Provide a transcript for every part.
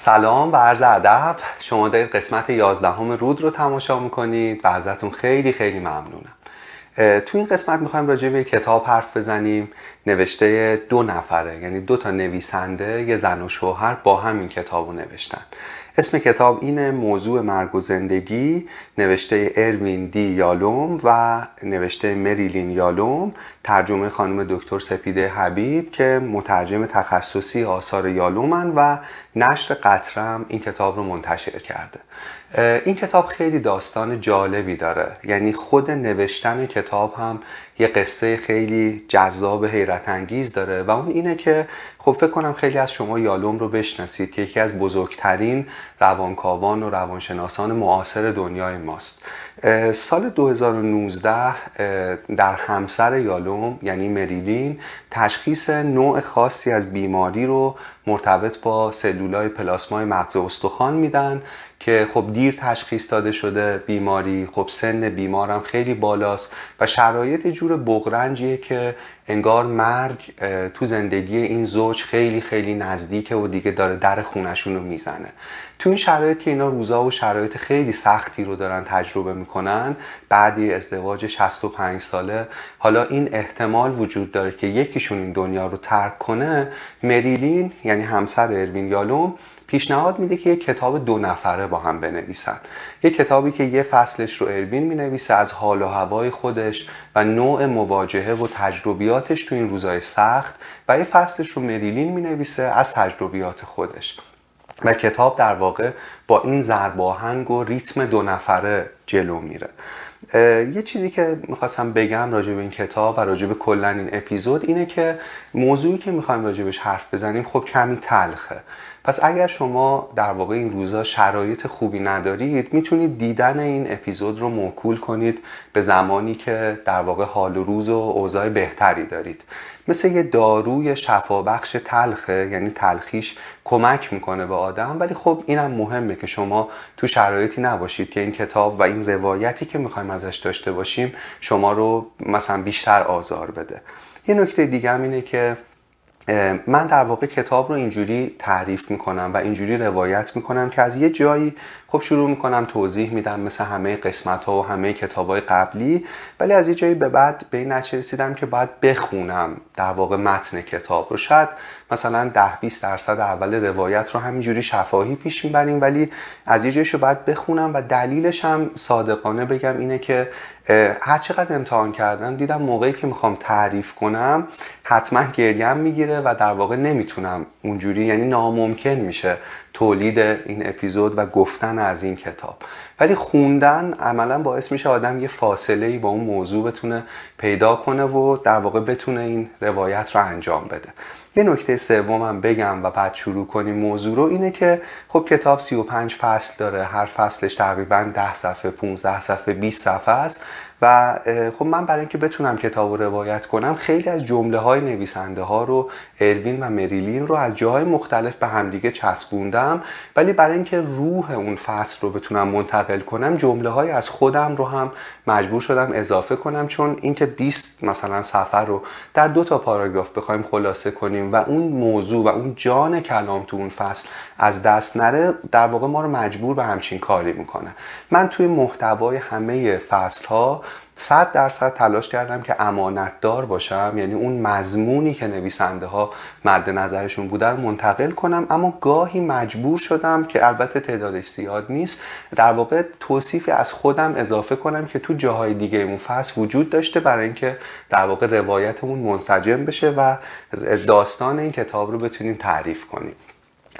سلام و عرض ادب. شما دارید قسمت 11 همه رود رو تماشا می‌کنید و ازتون خیلی خیلی ممنونم. تو این قسمت می‌خوایم راجع به کتاب حرف بزنیم. نوشته دو نفره یعنی دو تا نویسنده یه زن و شوهر با هم این کتاب رو نوشتن. اسم کتاب اینه موضوع مرگ و زندگی. نوشته اروین دی یالوم و نوشته مریلین یالوم. ترجمه خانم دکتر سپیده حبیب که مترجم تخصصی آثار یالومن و نشر قطرم این کتاب رو منتشر کرده. این کتاب خیلی داستان جالبی داره. یعنی خود نوشتن کتاب هم یه قصه خیلی جذاب حیرت انگیز داره. و اون اینه که خب فکر کنم خیلی از شما یالوم رو بشناسید که یکی از بزرگترین روانکاوان و روانشناسان معاصر دنیای ماست. سال 2019 در همسر یالوم یعنی مریلین تشخیص نوع خاصی از بیماری رو مرتبط با سلولای پلاسمای مغز استخوان میدن که خب دیر تشخیص داده شده بیماری خب سن بیمارم خیلی بالاست و شرایط جور بغرنجیه که انگار مرگ تو زندگی این زوج خیلی خیلی نزدیکه و دیگه داره در خونشون رو می‌زنه. تو این شرایط که اینا روزا و شرایط خیلی سختی رو دارن تجربه می‌کنن بعدی ازدواج 65 ساله حالا این احتمال وجود داره که یکیشون این دنیا رو ترک کنه مریلین یعنی همسر اروین یالوم پیشنهاد میده که یک کتاب دو نفره با هم بنویسن. یک کتابی که یه فصلش رو اروین می‌نویسه از حال و هوای خودش و نوع مواجهه و تجربیاتش تو این روزای سخت و یه فصلش رو مریلین می‌نویسه از تجربیات خودش. و کتاب در واقع با این ضرباهنگ و ریتم دو نفره جلو میره. یه چیزی که می‌خواستم بگم راجع به این کتاب و راجع به کلا این اپیزود اینه که موضوعی که می‌خوایم راجبش حرف بزنیم خب کمی تلخه. پس اگر شما در واقع این روزا شرایط خوبی ندارید می‌تونید دیدن این اپیزود رو موکول کنید به زمانی که در واقع حال و روز و اوضاع بهتری دارید. مثل یه داروی شفابخش تلخه یعنی تلخیش کمک می‌کنه به آدم ولی خب اینم مهمه که شما تو شرایطی نباشید که این کتاب و این روایتی که می‌خوایم ازش داشته باشیم شما رو مثلا بیشتر آزار بده. یه نکته دیگه هم اینه که من در واقع کتاب رو اینجوری تعریف می‌کنم و اینجوری روایت می‌کنم که از یه جایی خب شروع می‌کنم توضیح میدم مثل همه قسمت ها و همه کتاب های قبلی ولی از یه جایی به بعد به این نتیجه رسیدم که باید بخونم در واقع متن کتاب رو. شاید مثلا ده 20 درصد اول روایت رو همینجوری شفاهی پیش می‌بریم ولی از یه رو باید بخونم و دلیلش هم صادقانه بگم اینه که هر چقدر امتحان کردم دیدم موقعی که می‌خوام تعریف کنم حتما گریم می‌گیره و در واقع نمی‌تونم اونجوری یعنی ناممکن میشه تولید این اپیزود و گفتن از این کتاب. ولی خوندن عملا باعث میشه آدم یه فاصله ای با اون موضوع بتونه پیدا کنه و در واقع بتونه این روایت رو انجام بده. یه نکته سومم بگم و بعد شروع کنیم موضوع رو اینه که خب کتاب 35 فصل داره هر فصلش تقریبا 10 صفحه 15 صفحه 20 صفحه است. و خب من برای اینکه بتونم کتاب رو روایت کنم خیلی از جمله های نویسنده ها رو اروین و مریلین رو از جاهای مختلف به همدیگه چسبوندم. ولی برای اینکه روح اون فصل رو بتونم منتقل کنم جمله های از خودم رو هم مجبور شدم اضافه کنم. چون اینکه 20 مثلا سفر رو در دو تا پاراگراف بخوایم خلاصه کنیم و اون موضوع و اون جان کلام تو اون فصل از دست نره در واقع ما رو مجبور به همچین کاری می‌کنه. من توی محتوای همه فصل ها صد درصد تلاش کردم که امانتدار باشم یعنی اون مضمونی که نویسنده ها مد نظرشون بوده منتقل کنم اما گاهی مجبور شدم که البته تعدادش زیاد نیست در واقع توصیفی از خودم اضافه کنم که تو جاهای دیگه اون فصل وجود داشته برای اینکه در واقع روایتمون منسجم بشه و داستان این کتاب رو بتونیم تعریف کنیم.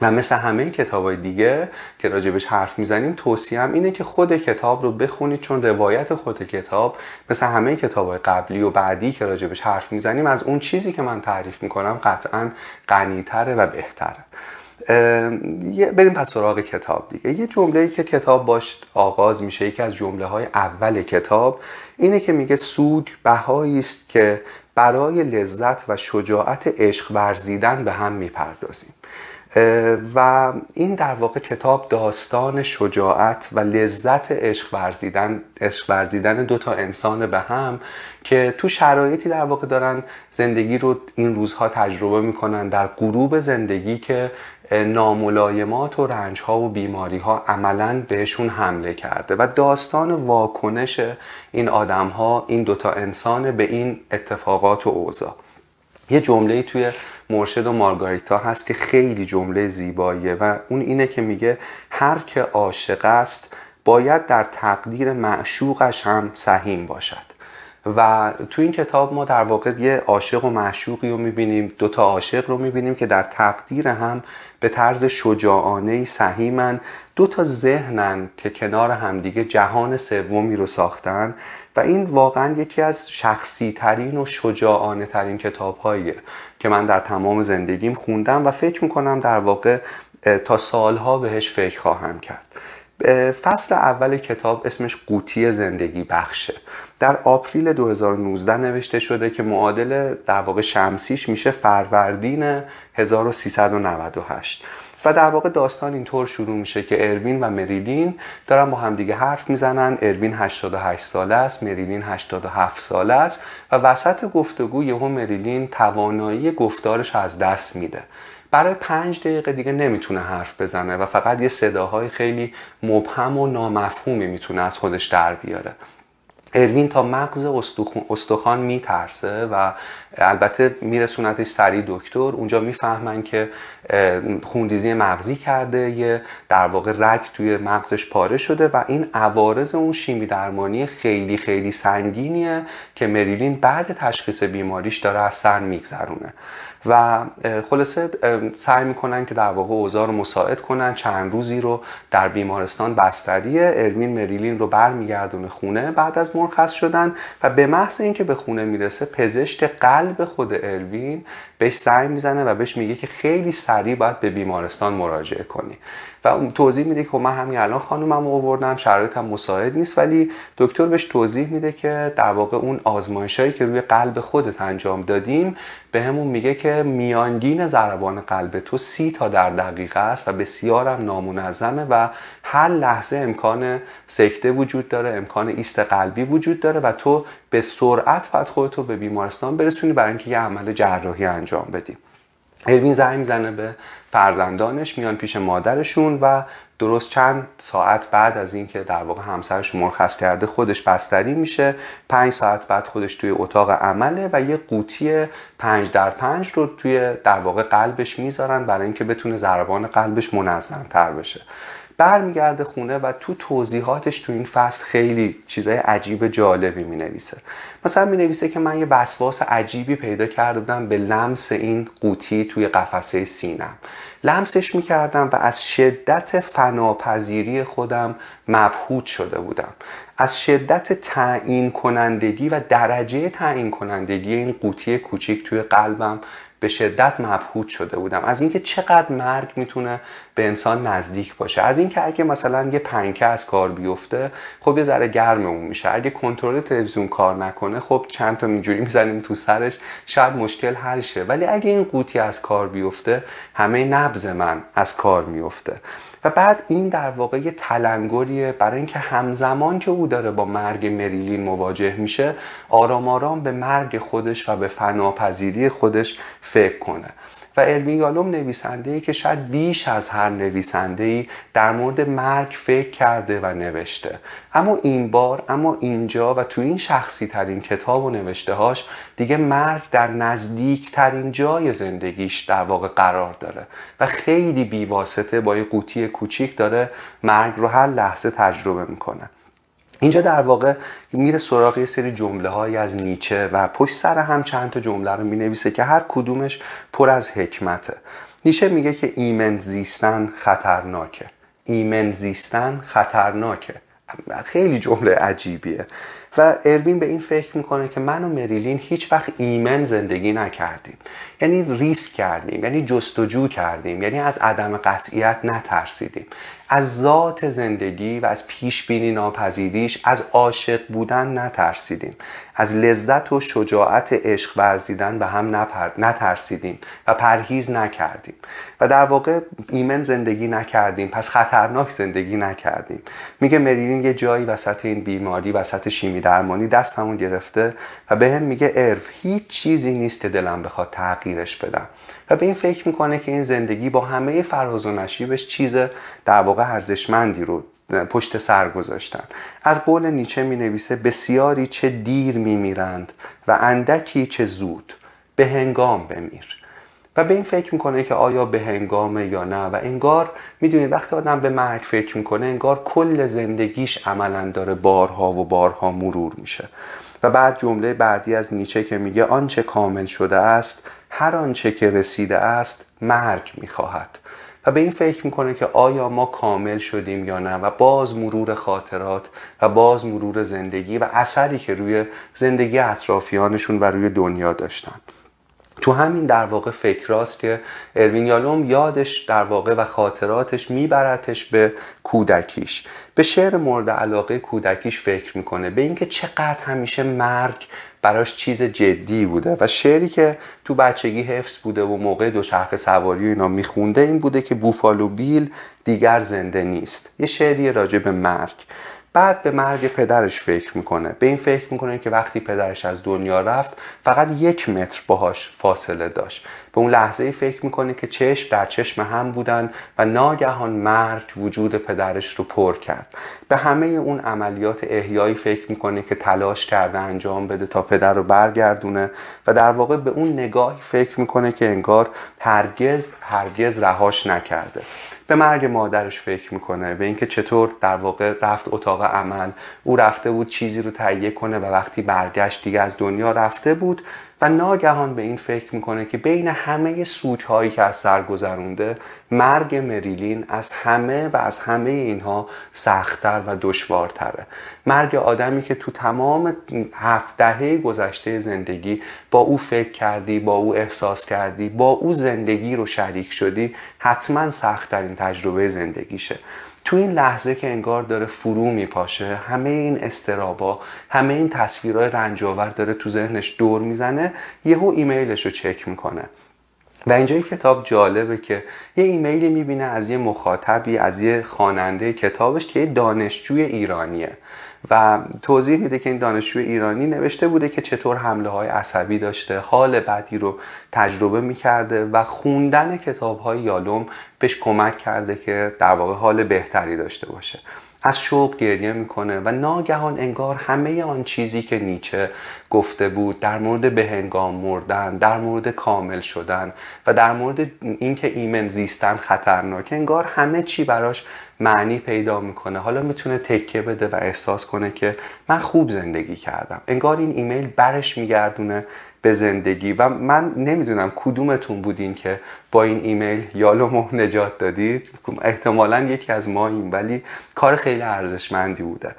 و مثل همه کتاب های دیگه که راجبش حرف می‌زنیم توصیم اینه که خود کتاب رو بخونید چون روایت خود کتاب مثل همه کتاب های قبلی و بعدی که راجبش حرف می‌زنیم از اون چیزی که من تعریف می‌کنم قطعا غنیتره و بهتره. بریم پس سراغ کتاب دیگه. یه جمله که کتاب باش آغاز میشه یکی از جمله های اول کتاب اینه که میگه سوگ بهایی است که برای لذت و شجاعت عشق ورزیدن به هم می‌پردازیم. و این در واقع کتاب داستان شجاعت و لذت عشق ورزیدن عشق ورزیدن دو تا انسان به هم که تو شرایطی در واقع دارن زندگی رو این روزها تجربه می‌کنن در غروب زندگی که ناملایمات و رنج ها و بیماری ها عملا بهشون حمله کرده. و داستان واکنش این آدم ها این دوتا انسان به این اتفاقات و اوضاع. یه جمله توی مرشد و مارگاریتا هست که خیلی جمله زیباییه و اون اینه که میگه هر که عاشق است باید در تقدیر معشوقش هم سهیم باشد. و تو این کتاب ما در واقع یه عاشق و معشوقی رو می‌بینیم دو تا عاشق رو می‌بینیم که در تقدیر هم به طرز شجاعانه سهیمن دو تا ذهنن که کنار همدیگه جهان سومی رو ساختن و این واقعا یکی از شخصی ترین و شجاعانه ترین کتاب هاییه که من در تمام زندگیم خوندم و فکر می‌کنم در واقع تا سالها بهش فکر خواهم کرد. فصل اول کتاب اسمش قوطی زندگی بخشه. در آپریل 2019 نوشته شده که معادل در واقع شمسیش میشه فروردین 1398 و در واقع داستان اینطور شروع میشه که اروین و مریلین دارن با همدیگه حرف می‌زنن. اروین 88 ساله است مریلین 87 ساله است و وسط گفتگو یهو مریلین توانایی گفتارش از دست میده. برای پنج دقیقه دیگه نمی‌تونه حرف بزنه و فقط یه صداهای خیلی مبهم و نامفهومی می‌تونه از خودش در بیاره. اروین تا مغز استخوان میترسه و البته میرسونتش سریع دکتر. اونجا می‌فهمن که خوندیزی مغزی کرده یه در واقع رگ توی مغزش پاره شده و این عوارض اون شیمی درمانی خیلی خیلی سنگینیه که مریلین بعد تشخیص بیماریش داره از سر میگذرونه. و خلاصه سعی می‌کنن که در واقع اوضاع رو مساعد کنن. چند روزی رو در بیمارستان بستریه اروین مریلین رو برمیگردونه خونه. بعد از مرخص شدن و به محض اینکه به خونه می‌رسه پزشک قلب خود اروین بهش سعی می‌زنه و بهش میگه که خیلی سریع باید به بیمارستان مراجعه کنی. و توضیح میده که خب من همین الان خانومم رو آوردم شرایطم مساعد نیست ولی دکتر بهش توضیح میده که در واقع اون آزمایشایی که روی قلب خودت انجام دادیم به همون میگه که میانگین ضربان قلب تو سی تا در دقیقه است و بسیارم نامنظمه و هر لحظه امکان سکته وجود داره امکان ایست قلبی وجود داره و تو به سرعت باید خودتو به بیمارستان برسونی برای اینکه یه عمل جراحی انجام بدی. اروین زنگ می‌زنه به فرزندانش میان پیش مادرشون و درست چند ساعت بعد از اینکه در واقع همسرش مرخص کرده خودش بستری میشه. پنج ساعت بعد خودش توی اتاق عمله و یه قوطی پنج در پنج رو توی در واقع قلبش می‌ذارن برای اینکه بتونه ضربان قلبش منظم تر بشه. برمیگرده خونه و تو توضیحاتش تو این فصل خیلی چیزای عجیب جالبی می نویسه مثلا می نویسه که من یه وسواس عجیبی پیدا کرده بودم به لمس این قوطی توی قفسه سینم. لمسش می کردم و از شدت فناپذیری خودم مبهوت شده بودم. از شدت تعیین کنندگی و درجه تعیین کنندگی این قوطی کوچیک توی قلبم به شدت مبهوت شده بودم. از اینکه چقدر مرگ می‌تونه به انسان نزدیک باشه. از اینکه اگه مثلا یه پنکه از کار بیفته خب یه ذره گرم اون میشه. اگه کنترل تلویزیون کار نکنه خب چند تا اینجوری می‌زنیم تو سرش شاید مشکل حل شه. ولی اگه این قوطی از کار بیفته همه نبز من از کار میفته و بعد این در واقع یه تلنگریه. برای اینکه همزمان که او داره با مرگ مریلین مواجه میشه آرام آرام به مرگ خودش و به فناپذیری خودش فکر کنه. و اروین یالوم نویسنده که شاید بیش از هر نویسنده ای در مورد مرگ فکر کرده و نوشته. اما این بار اما اینجا و تو این شخصی ترین کتاب و نوشته هاش دیگه مرگ در نزدیک ترین جای زندگیش در واقع قرار داره و خیلی بیواسطه با یه قوطی کوچیک داره مرگ رو هر لحظه تجربه می‌کنه. اینجا در واقع میره سراغ یه سری جمله های از نیچه و پشت سر هم چند تا جمله رو می‌نویسه که هر کدومش پر از حکمته. نیچه میگه که ایمن زیستن خطرناکه. ایمن زیستن خطرناکه. خیلی جمله عجیبیه. و اروین به این فکر می‌کنه که من و مریلین هیچ وقت ایمن زندگی نکردیم. یعنی ریسک کردیم یعنی جستجو کردیم یعنی از عدم قطعیت نترسیدیم. از ذات زندگی و از پیش بینی ناپذیریش از عاشق بودن نترسیدیم. از لذت و شجاعت عشق ورزیدن به هم نپر... نترسیدیم و پرهیز نکردیم. و در واقع ایمن زندگی نکردیم پس خطرناک زندگی نکردیم. میگه مریلین یه جایی وسط این بیماری وسط شیمی درمانی دستمون گرفته و به هم میگه ارف هیچ چیزی نیست که دلم بخواد تغییرش بدم. و به این فکر می‌کنه که این زندگی با همه فراز و نشیبش چیز در واقع ارزشمندی رو پشت سر گذاشتن. از قول نیچه می نویسه بسیاری چه دیر می میرند و اندکی چه زود به هنگام بمیر. و به این فکر می‌کنه که آیا به هنگامه یا نه؟ و انگار می‌دونید وقتی آدم به مرگ فکر می‌کنه انگار کل زندگیش عملا داره بارها و بارها مرور میشه. و بعد جمله بعدی از نیچه که میگه آنچه کامل شده است هر آنچه که رسیده است مرگ می‌خواهد. و به این فکر می‌کنه که آیا ما کامل شدیم یا نه و باز مرور خاطرات و باز مرور زندگی و اثری که روی زندگی اطرافیانشون و روی دنیا داشتن. تو همین در واقع فکراست که اروین یالوم یادش در واقع و خاطراتش میبرتش به کودکیش. به شعر مورد علاقه کودکیش فکر می‌کنه به اینکه چقدر همیشه مرگ براش چیز جدی بوده. و شعری که تو بچگی حفظ بوده و موقع دوچرخه سواری و اینا میخونده این بوده که بوفالو بیل دیگر زنده نیست. یه شعری راجع به مرگ. بعد به مرگ پدرش فکر می‌کنه. به این فکر می‌کنه که وقتی پدرش از دنیا رفت فقط یک متر باهاش فاصله داشت. به اون لحظه فکر می‌کنه که چشم در چشم هم بودن و ناگهان مرگ وجود پدرش رو پر کرد. به همه اون عملیات احیایی فکر می‌کنه که تلاش کرده انجام بده تا پدر رو برگردونه و در واقع به اون نگاهی فکر می‌کنه که انگار هرگز هرگز رهاش نکرده. به مرگ مادرش فکر می‌کنه به اینکه چطور در واقع رفت اتاق عمل. او رفته بود چیزی رو تهیه کنه و وقتی برگشت دیگه از دنیا رفته بود. و ناگهان به این فکر می‌کنه که بین همه سوچهایی که از سر گذرونده مرگ مریلین از همه و از همه اینها سختتر و دشوارتره. مرگ آدمی که تو تمام هفت دهه گذشته زندگی با او فکر کردی با او احساس کردی با او زندگی رو شریک شدی حتما سختترین تجربه زندگیشه. تو این لحظه که انگار داره فرو میپاشه همه این استرابا همه این تصویرهای رنجاور داره تو ذهنش دور می‌زنه یهو ایمیلش رو چک می‌کنه. و اینجا یه کتاب جالبه که یه ایمیلی می‌بینه از یه مخاطبی از یه خواننده کتابش که یه دانشجوی ایرانیه. و توضیح میده که این دانشجوی ایرانی نوشته بوده که چطور حمله های عصبی داشته حال بدی رو تجربه می‌کرده و خوندن کتاب های یالوم بهش کمک کرده که در واقع حال بهتری داشته باشه. از شوق گریه می‌کنه و ناگهان انگار همه آن چیزی که نیچه گفته بود در مورد بهنگام مردن در مورد کامل شدن و در مورد اینکه ایمن زیستن خطرناکه انگار همه چی براش معنی پیدا می‌کنه. حالا می‌تونه تکه بده و احساس کنه که من خوب زندگی کردم. انگار این ایمیل برش میگردونه به زندگی. و من نمی‌دونم کدومتون بودین که با این ایمیل یالومو نجات دادید. احتمالا یکی از ما این ولی کار خیلی ارزشمندی بوده.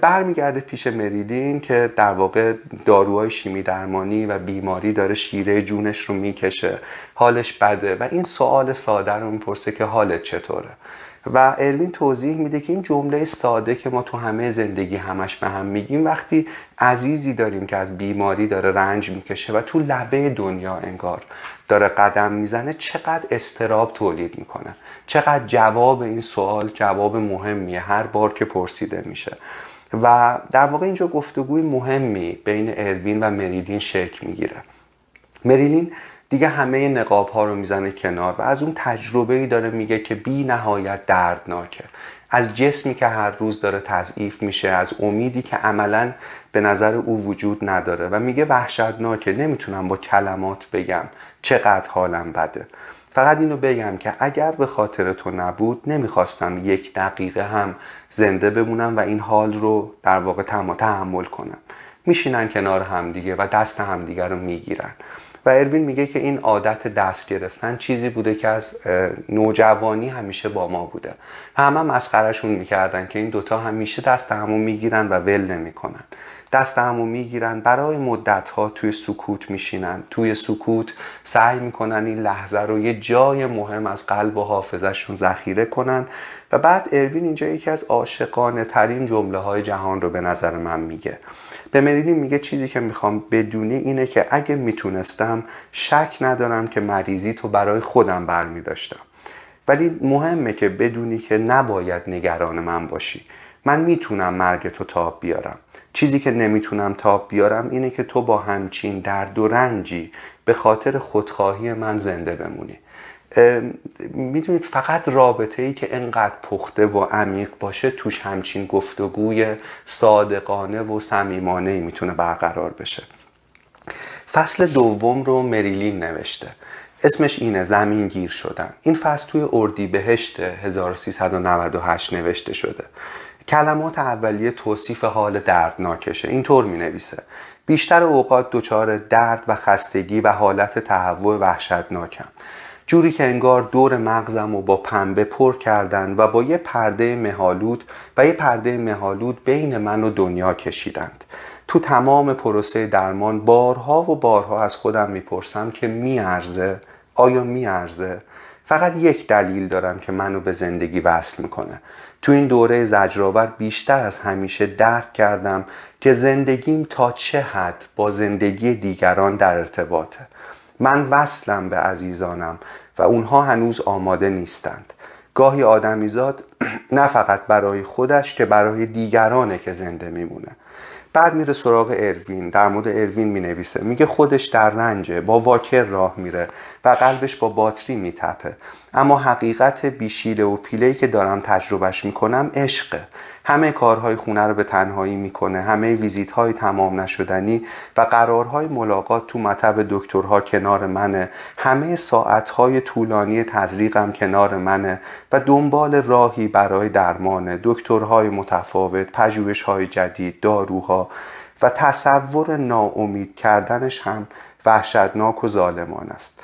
برمیگرده پیش مریلین که در واقع داروهای شیمی درمانی و بیماری داره شیره جونش رو می‌کشه. حالش بده. و این سوال ساده رو می‌پرسه که حالت چطوره؟ و اروین توضیح میده که این جمله ساده که ما تو همه زندگی همش به هم میگیم وقتی عزیزی داریم که از بیماری داره رنج می‌کشه و تو لبه دنیا انگار داره قدم می‌زنه چقدر استراب تولید می‌کنه. چقدر جواب این سوال جواب مهمیه هر بار که پرسیده میشه. و در واقع اینجا گفتگوی مهمی بین اروین و مریلین شکل می‌گیره. مریلین دیگه همه نقاب ها رو می‌زنه کنار و از اون تجربه ای داره میگه که بی نهایت دردناکه. از جسمی که هر روز داره تضعیف میشه از امیدی که عملا به نظر او وجود نداره و میگه وحشتناکه. نمی‌تونم با کلمات بگم چقدر حالم بده. فقط اینو بگم که اگر به خاطر تو نبود نمی‌خواستم یک دقیقه هم زنده بمونم و این حال رو در واقع تحمل کنم. میشینن کنار همدیگه و دست همدیگه رو می‌گیرن. و اروین میگه که این عادت دست گرفتن چیزی بوده که از نوجوانی همیشه با ما بوده. همه مسخرشون می‌کردن که این دوتا همیشه دست همون می‌گیرن و ول نمی‌کنن. دست همو می‌گیرن برای مدت ها توی سکوت میشینن. توی سکوت سعی می‌کنن این لحظه رو یه جای مهم از قلب و حافظشون ذخیره کنن. و بعد اروین اینجا یکی از عاشقانه ترین جمله های جهان رو به نظر من میگه. به مریلین میگه چیزی که می‌خوام بدونی اینه که اگه می‌تونستم شک ندارم که مریضی تو برای خودم برمی داشتم. ولی مهمه که بدونی که نباید نگران من باشی. من می‌تونم مرگ تو تاب بیارم. چیزی که نمی‌تونم تاب بیارم اینه که تو با همچین درد و رنجی به خاطر خودخواهی من زنده بمونی. می‌دونید فقط رابطه ای که انقدر پخته و عمیق باشه توش همچین گفتگوی صادقانه و صمیمانه ای می‌تونه برقرار بشه. فصل دوم رو مریلین نوشته. اسمش اینه زمین گیر شدن. این فصل توی اردی بهشت 1398 نوشته شده. کلمات اولیه توصیف حال دردناکشه. اینطور می نویسه بیشتر اوقات دچار درد و خستگی و حالت تهوع وحشتناکم. جوری که انگار دور مغزم رو با پنبه پر کردن و با یه پرده مهالود و یه پرده مهالود بین من و دنیا کشیدند. تو تمام پروسه درمان بارها و بارها از خودم می‌پرسم که میارزه؟ آیا میارزه؟ فقط یک دلیل دارم که منو به زندگی وصل می‌کنه. تو این دوره زجرآور بیشتر از همیشه درک کردم که زندگیم تا چه حد با زندگی دیگران در ارتباطه. من وصلم به عزیزانم و اونها هنوز آماده نیستند. گاهی آدمیزاد نه فقط برای خودش که برای دیگرانه که زنده میمونه. بعد میره سراغ اروین در مورد اروین می نویسه میگه خودش در رنجه با واکر راه میره و قلبش با باتری میتپه. اما حقیقت بیشیله و پیله که دارم تجربهش می‌کنم عشقه. همه کارهای خونه رو به تنهایی می‌کنه همه ویزیت های تمام نشدنی و قرارهای ملاقات تو مطب دکترها کنار منه. همه ساعت های طولانی تزریقم کنار منه و دنبال راهی برای درمان دکترهای متفاوت پژوهش های جدید داروها و تصور ناامید کردنش هم وحشتناک و ظالمان است.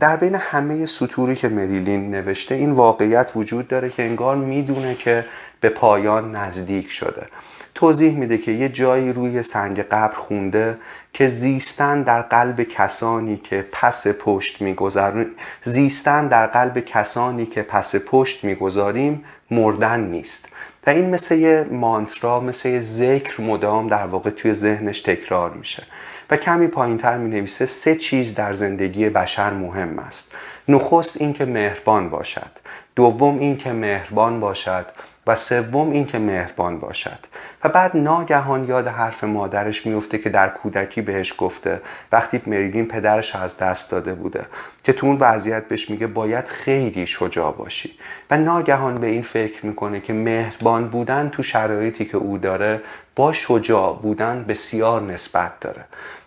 در بین همه سطوری که مریلین نوشته این واقعیت وجود داره که انگار می‌دونه که به پایان نزدیک شده. توضیح میده که یه جایی روی سنگ قبر خونده که زیستن در قلب کسانی که پس پشت می‌گذاریم زیستن در قلب کسانی که پس پشت می‌گذاریم مردن نیست. و این مثل یه مانترا مثل یه ذکر مدام در واقع توی ذهنش تکرار میشه. و کمی پایین تر می نویسه سه چیز در زندگی بشر مهم است. نخست اینکه مهربان باشد. دوم اینکه مهربان باشد. و سوم اینکه مهربان باشد. و بعد ناگهان یاد حرف مادرش میفته که در کودکی بهش گفته وقتی مریلین پدرش از دست داده بوده که تو اون وضعیت بهش میگه باید خیلی شجاع باشی. و ناگهان به این فکر می‌کنه که مهربان بودن تو شرایطی که او داره با شجاع بودن بسیار نسبت داره.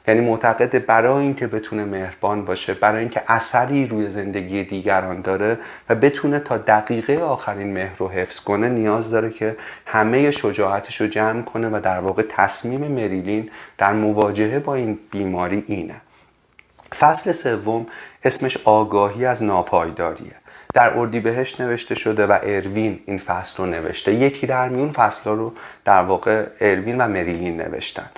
یعنی معتقد برای اینکه بتونه مهربان باشه برای اینکه اثری روی زندگی دیگران داره و بتونه تا دقیقه آخرین مهر رو حفظ کنه نیاز داره که همه شجاعتش رو جمع کنه و در واقع تصمیم مریلین در مواجهه با این بیماری اینه. فصل سوم اسمش آگاهی از ناپایداریه. در اردیبهشت نوشته شده و اروین این فصل رو نوشته. یکی در میون فصل رو در واقع اروین و مریلین نوشتن.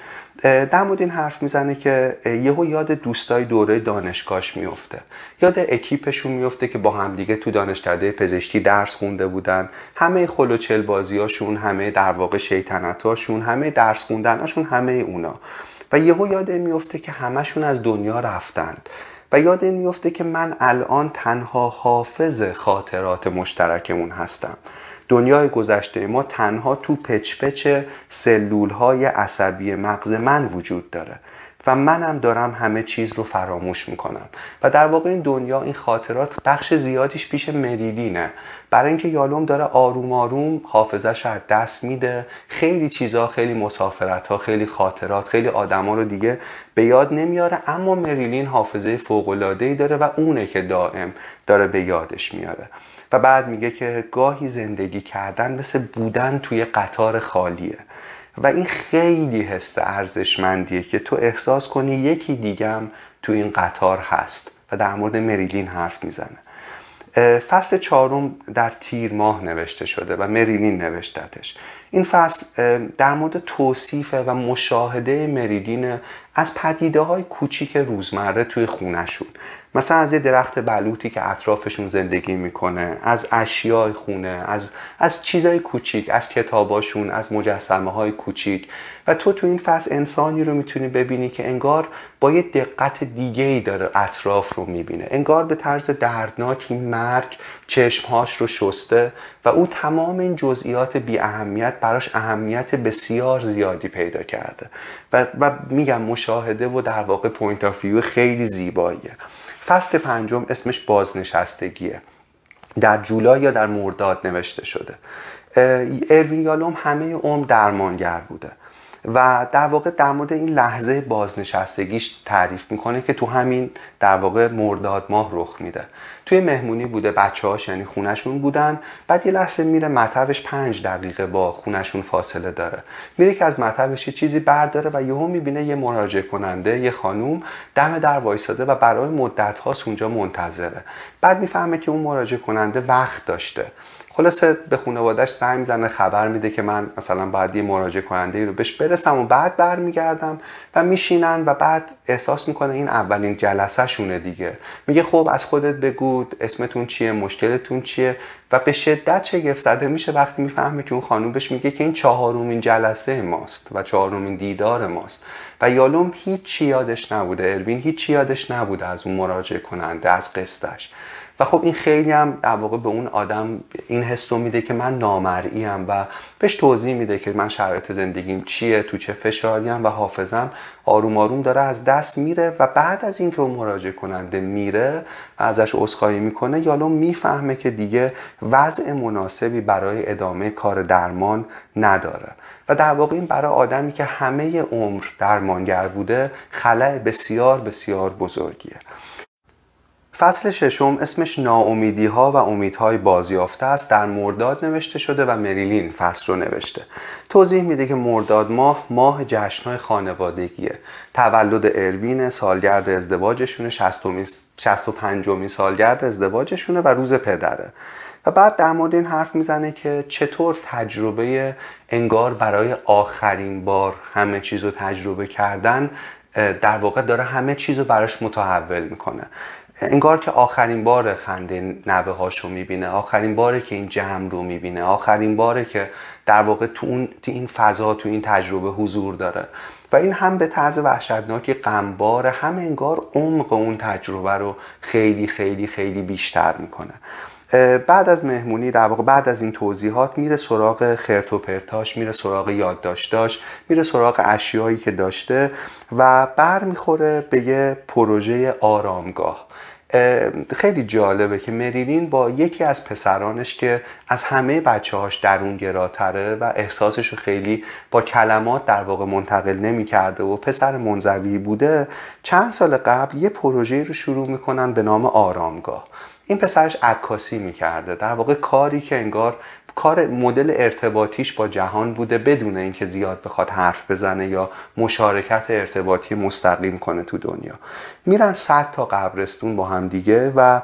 در مورد این حرف می‌زنه که یهو یاد دوستای دوره دانشگاهش میفته یاد اکیپشون میفته که با همدیگه تو دانشکده پزشکی درس خونده بودن. همه خلوچل بازیاشون همه در واقع شیطنتاشون همه درس خوندناشون همه اونا. و یهو یاد میفته که همشون از دنیا رفتند. و یاد این میفته که من الان تنها حافظ خاطرات مشترکمون هستم. دنیای گذشته ما تنها تو پچ پچ سلول های عصبی مغز من وجود داره. و منم دارم همه چیز رو فراموش می‌کنم. و در واقع این دنیا این خاطرات بخش زیادیش پیش مریلینه. برای اینکه یالوم داره آروم آروم حافظش از دست میده. خیلی چیزا خیلی مسافرت ها خیلی خاطرات خیلی آدما رو دیگه به یاد نمیاره. اما مریلین حافظه فوق ای داره و اونه که دائم داره به یادش میاره. و بعد میگه که گاهی زندگی کردن مثل بودن توی قطار خالیه. و این خیلی حس ارزشمندیه که تو احساس کنی یکی دیگم تو این قطار هست و در مورد مریلین حرف می‌زنه. فصل چهارم در تیر ماه نوشته شده و مریلین نوشتتش. این فصل در مورد توصیف و مشاهده مریلین از پدیده های کوچیک روزمره توی خونشون مثلا از یه درخت بلوطی که اطرافشون زندگی می‌کنه از اشیای خونه از از چیزای کوچیک از کتاباشون از مجسمه های کوچیک. و تو تو این فصل انسانی رو می‌تونی ببینی که انگار با یه دقت دیگه ای داره اطراف رو می‌بینه. انگار به طرز دردناکی مرگ چشمهاش رو شسته و او تمام این جزئیات بی اهمیت براش اهمیت بسیار زیادی پیدا کرده. و, و میگم مشاهده و در واقع point of خیلی زیباییه. فصل پنجم اسمش بازنشستگیه. در جولای یا در مرداد نوشته شده. اروین یالوم همه عمر درمانگر بوده. و در واقع در مورد این لحظه بازنشستگیش تعریف می‌کنه که تو همین در واقع مرداد ماه رخ میده. توی مهمونی بوده بچه هاش یعنی خونشون بودن. بعد یه لحظه میره مطبش پنج دقیقه با خونشون فاصله داره. میره که از مطبش یه چیزی برداره و یهو می‌بینه یه مراجعه کننده یه خانوم دم در وایساده و برای مدت هاست اونجا منتظره. بعد می‌فهمه که اون مراجعه کننده وقت داشته. خلاصه به خانوادهش زنگ می‌زنه خبر میده که من مثلا باید یه مراجعه کننده رو بهش برسم و بعد برمیگردم و میشینن و بعد احساس می‌کنه این اولین جلسه شونه دیگه. میگه خب از خودت بگو اسمتون چیه مشکلتون چیه؟ و به شدت شگفت زده میشه وقتی می‌فهمه که اون خانوم بهش میگه که این چهارمین جلسه ماست و چهارمین دیدار ماست. و یالوم هیچ یادش نبوده اروین هیچ یادش نبوده از اون مراجعه کننده از قصدش و خب این خیلی هم در واقع به اون آدم این حس میده که من نامرئیم و بهش توضیح میده که من شرایط زندگیم چیه تو چه فشاریم و حافظم آروم آروم داره از دست میره و بعد از اینکه اون مراجعه کننده میره و ازش عذرخواهی می‌کنه یالو می‌فهمه که دیگه وضع مناسبی برای ادامه کار درمان نداره. و در واقع این برای آدمی که همه عمر درمانگر بوده خلع بسیار بسیار بزرگیه. فصل ششم اسمش ناامیدی ها و امیدهای بازیافته است. در مرداد نوشته شده و مریلین فصل رو نوشته. توضیح میده که مرداد ماه ماه جشنهای خانوادگیه. تولد اروین سالگرد ازدواجشونه 65 سالگرد ازدواجشونه و روز پدره. و بعد در مورد این حرف می‌زنه که چطور تجربه انگار برای آخرین بار همه چیز رو تجربه کردن در واقع داره همه چیز رو براش متحول می‌کنه. انگار که آخرین بار خنده نوه هاشو می‌بینه آخرین باره که این جمع رو می‌بینه آخرین باره که در واقع تو, اون، تو این فضا تو این تجربه حضور داره. و این هم به طرز وحشتناکی غمباره هم انگار عمق اون تجربه رو خیلی خیلی خیلی بیشتر می‌کنه. بعد از مهمونی در واقع بعد از این توضیحات میره سراغ خرت و پرتاش میره سراغ یادداشتاش میره سراغ اشیایی که داشته و بر می‌خوره به یه پروژه آرامگاه. خیلی جالبه که مریلین با یکی از پسرانش که از همه بچه هاش درون گراتره و احساسش خیلی با کلمات در واقع منتقل نمی کرده و پسر منزوی بوده چند سال قبل یه پروژه رو شروع می‌کنن به نام آرامگاه. این پسرش عکاسی می‌کرده. در واقع کاری که انگار کار مدل ارتباطیش با جهان بوده بدون اینکه زیاد بخواد حرف بزنه یا مشارکت ارتباطی مستقیم کنه تو دنیا. میرن صد تا قبرستون با هم دیگه و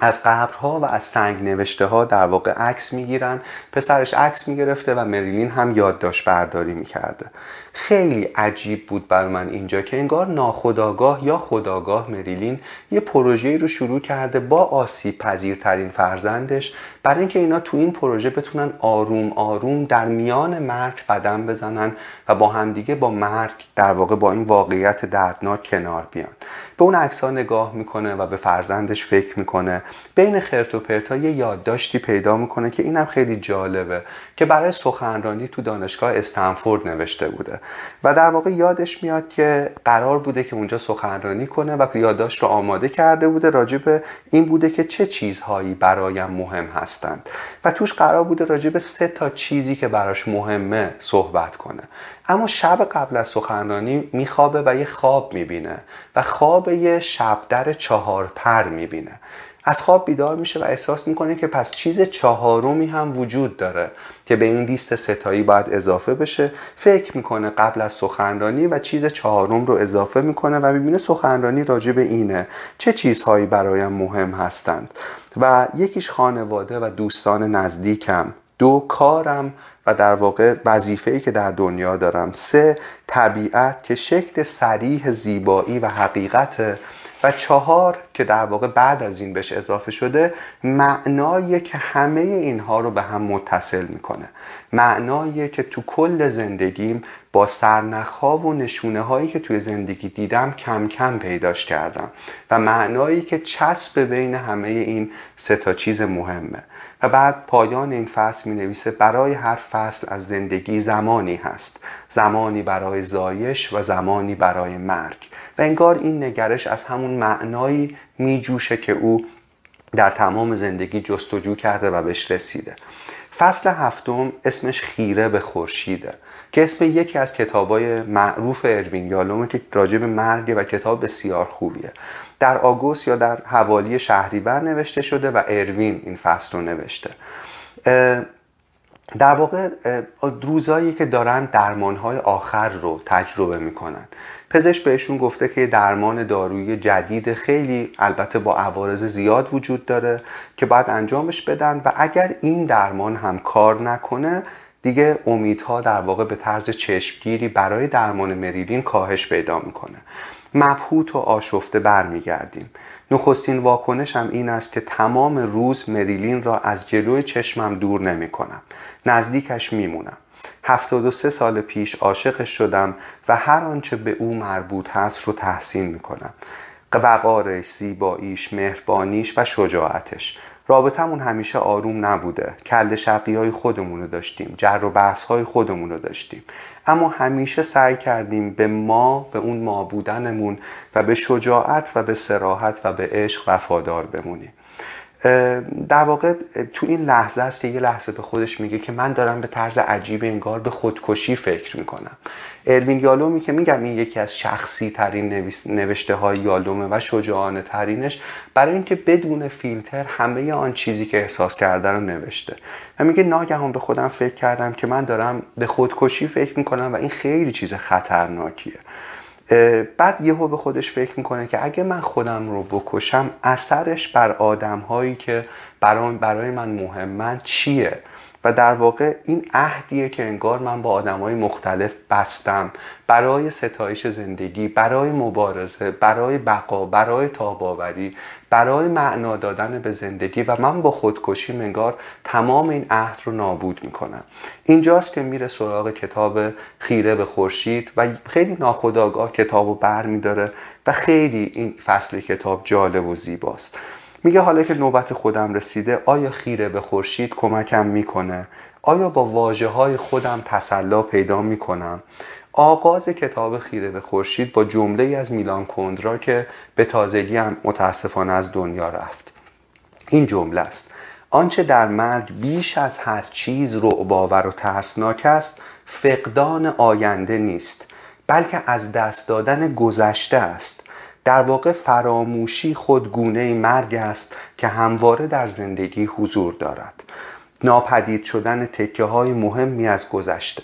از قبرها و از سنگ نوشته ها در واقع عکس می‌گیرن. پسرش عکس می‌گرفته و مریلین هم یادداشت برداری می‌کرده. خیلی عجیب بود بر من اینجا که انگار ناخداگاه یا خداگاه مریلین یه پروژه رو شروع کرده با آسیب پذیرترین فرزندش. برای اینکه اینا تو این پروژه بتونن آروم آروم در میان مرگ قدم بزنن و با همدیگه با مرگ در واقع با این واقعیت دردناک کنار بیان. به اون عکس نگاه می‌کنه و به فرزندش فکر می‌کنه. بین خرت و پرتا یه یادداشتی پیدا می‌کنه که اینم خیلی جالبه که برای سخنرانی تو دانشگاه استنفورد نوشته بوده. و در واقع یادش میاد که قرار بوده که اونجا سخنرانی کنه و یادداشت رو آماده کرده بوده. راجع به این بوده که چه چیزهایی برایم مهم هستند. و توش قرار بوده راجع به سه تا چیزی که براش مهمه صحبت کنه. اما شب قبل از سخنرانی میخوابه و یه خواب می‌بینه و خواب یه شبدر چهار پر می‌بینه. از خواب بیدار میشه و احساس می‌کنه که پس چیز چهارمی هم وجود داره که به این لیست ستایی باید اضافه بشه. فکر می‌کنه قبل از سخنرانی و چیز چهارم رو اضافه می‌کنه و می‌بینه سخنرانی راجع به اینه. چه چیزهایی برایم مهم هستند؟ و یکیش خانواده و دوستان نزدیکم. دو کارم و در واقع وظیفه‌ای که در دنیا دارم. سه طبیعت که شکل سریح زیبایی و حقیقت. و چهار که در واقع بعد از این بهش اضافه شده معنایی که همه اینها رو به هم متصل می‌کنه. معنایی که تو کل زندگیم با سرنخها و نشونه هایی که توی زندگی دیدم کم کم پیداش کردم. و معنایی که چسب بین همه این سه تا چیز مهمه. و بعد پایان این فصل می نویسه برای هر فصل از زندگی زمانی هست. زمانی برای زایش و زمانی برای مرگ. و انگار این نگرش از همون معنایی می جوشه که او در تمام زندگی جستجو کرده و بهش رسیده. فصل هفتم اسمش خیره به خورشیده. که اسم یکی از کتابای معروف اروین یالومه که راجع به مرگ و کتاب بسیار خوبیه. در آگوست یا در حوالی شهریور نوشته شده و اروین این فصل رو نوشته. در واقع روزایی که دارن درمانهای آخر رو تجربه می‌کنن. پزشک بهشون گفته که درمان دارویی جدید خیلی البته با عوارض زیاد وجود داره که باید انجامش بدن و اگر این درمان هم کار نکنه دیگه امیدها در واقع به طرز چشمگیری برای درمان مریلین کاهش پیدا می‌کنه مبهوت و آشفته برمیگردیم نخستین واکنش هم این است که تمام روز مریلین را از جلوی چشمم دور نمی کنم. نزدیکش میمونم. 73 سال پیش عاشقش شدم و هر آنچه به او مربوط هست رو تحسین می‌کنم وقارش، زیباییش، مهربانیش و شجاعتش رابطمون همیشه آروم نبوده. کل شقی های خودمون رو داشتیم. جر و بحث های خودمون رو داشتیم. اما همیشه سعی کردیم به ما به اون ما بودنمون و به شجاعت و به سراحت و به عشق وفادار بمونیم. در واقع تو این لحظه است که یه لحظه به خودش میگه که من دارم به طرز عجیب انگار به خودکشی فکر می‌کنم. اروین یالومی که میگم این یکی از شخصی ترین نوشته های یالومه و شجاعانه ترینش برای اینکه بدون فیلتر همه آن چیزی که احساس کرده رو نوشته. و میگه ناگهان به خودم فکر کردم که من دارم به خودکشی فکر می‌کنم و این خیلی چیز خطرناکیه. بعد یهو به خودش فکر می‌کنه که اگه من خودم رو بکشم اثرش بر آدم هایی که برای, من مهمن چیه؟ و در واقع این عهدیه که انگار من با آدم های مختلف بستم برای ستایش زندگی برای مبارزه برای بقا برای تاباوری برای معنا دادن به زندگی و من با خودکشی انگار تمام این عهد رو نابود می‌کنم. اینجاست که میره سراغ کتاب خیره به خورشید و خیلی ناخداگاه کتاب رو بر میداره و خیلی این فصل کتاب جالب و زیباست. میگه حالا که نوبت خودم رسیده آیا خیره به خورشید کمکم می‌کنه؟ آیا با واجه های خودم تسلا پیدا می‌کنم؟ آغاز کتاب خیره به خورشید با جمله از میلان کندرا که به تازگی هم متاسفانه از دنیا رفت. این جمله است. آنچه در مرگ بیش از هر چیز رعباور و ترسناک است فقدان آینده نیست بلکه از دست دادن گذشته است. در واقع فراموشی خودگونه مرگ است که همواره در زندگی حضور دارد. ناپدید شدن تکه های مهمی از گذشته.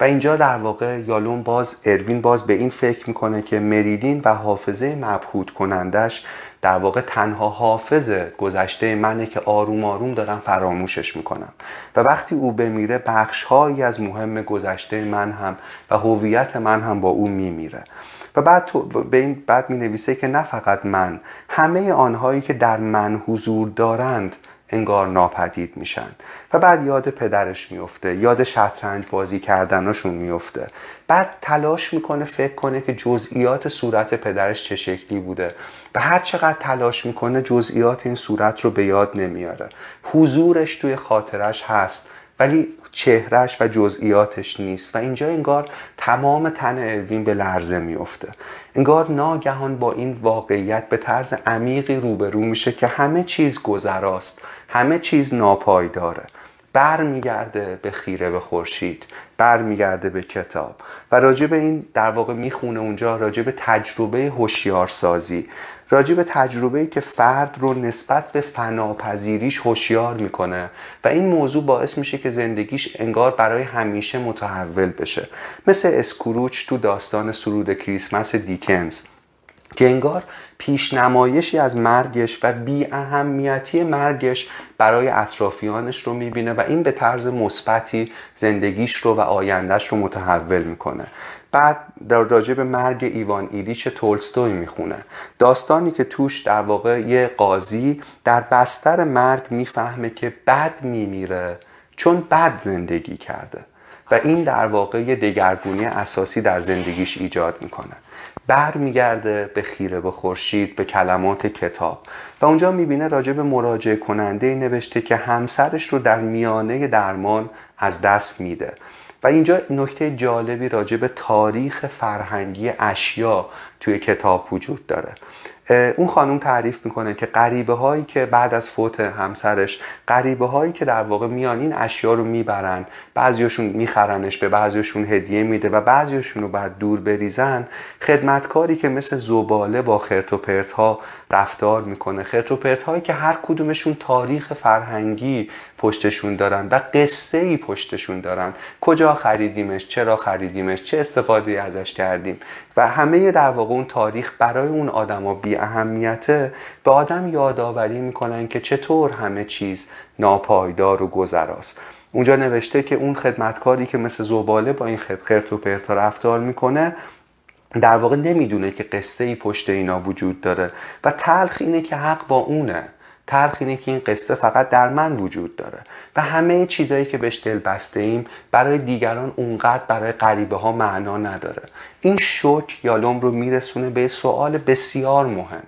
و اینجا در واقع یالون باز اروین باز به این فکر می‌کنه که مریلین و حافظه مبهوت کنندش در واقع تنها حافظ گذشته منه که آروم آروم دارم فراموشش می‌کنم و وقتی او بمیره بخش هایی از مهم گذشته من هم و هویت من هم با او میمیره. و بعد تو به این بعد می نویسه که نه فقط من همه آنهایی که در من حضور دارند انگار ناپدید میشن. و بعد یاد پدرش میفته یاد شطرنج بازی کردناشون میفته بعد تلاش می‌کنه فکر کنه که جزئیات صورت پدرش چه شکلی بوده. و هر چقدر تلاش می‌کنه جزئیات این صورت رو به یاد نمیاره. حضورش توی خاطرش هست. ولی چهرش و جزئیاتش نیست. و اینجا انگار تمام تن الوین به لرزه میفته انگار ناگهان با این واقعیت به طرز عمیقی روبرو میشه که همه چیز گذراست. همه چیز ناپایداره. برمیگرده به خیره به خورشید. برمیگرده به کتاب. و راجع به این در واقع می‌خونه اونجا راجع به تجربه هوشیارسازی. راجع به تجربه که فرد رو نسبت به فناپذیریش هوشیار می‌کنه و این موضوع باعث میشه که زندگیش انگار برای همیشه متحول بشه. مثل اسکروچ تو داستان سرود کریسمس دیکنز که انگار پیشنمایشی از مرگش و بی اهمیتی مرگش برای اطرافیانش رو می‌بینه و این به طرز مثبتی زندگیش رو و آیندهش رو متحول می‌کنه. بعد در راجع به مرگ ایوان ایلیچ تولستوی می‌خونه. داستانی که توش در واقع یه قاضی در بستر مرگ می‌فهمه که بد میمیره چون بد زندگی کرده و این در واقع یه دگرگونی اساسی در زندگیش ایجاد می‌کنه. برمیگرده به خیره به خورشید به کلمات کتاب و اونجا می‌بینه راجع به مراجعه کننده نوشته که همسرش رو در میانه درمان از دست میده. و اینجا نکته جالبی راجع به تاریخ فرهنگی اشیا توی کتاب وجود داره. اون خانم تعریف می‌کنه که غریبه هایی که بعد از فوت همسرش غریبه هایی که در واقع میان این اشیا رو می‌برن بعضیاشون میخرنش به بعضیاشون هدیه میده و بعضیاشون رو بعد دور بریزن خدمتکاری که مثل زباله با خرت و پرت ها رفتار می‌کنه. خرت و هایی که هر کدومشون تاریخ فرهنگی پشتشون دارن و قصه ای پشتشون دارن. کجا خریدیمش؟ چرا خریدیمش؟ چه استفاده ازش کردیم؟ و همه در واقع اون تاریخ برای اون آدما بی اهمیته به آدم یادآوری می‌کنن که چطور همه چیز ناپایدار و گذراست. اونجا نوشته که اون خدمتکاری که مثل زباله با این خرت و رفتار می‌کنه در واقع نمی‌دونه که قصه ای پشت اینا وجود داره و تلخ اینه که حق با اونه. تلخ اینه که این قصه فقط در من وجود داره. و همه چیزهایی که بهش دل بسته ایم برای دیگران اونقدر برای غریبه ها معنا نداره. این شک یالوم رو میرسونه به سوال بسیار مهم.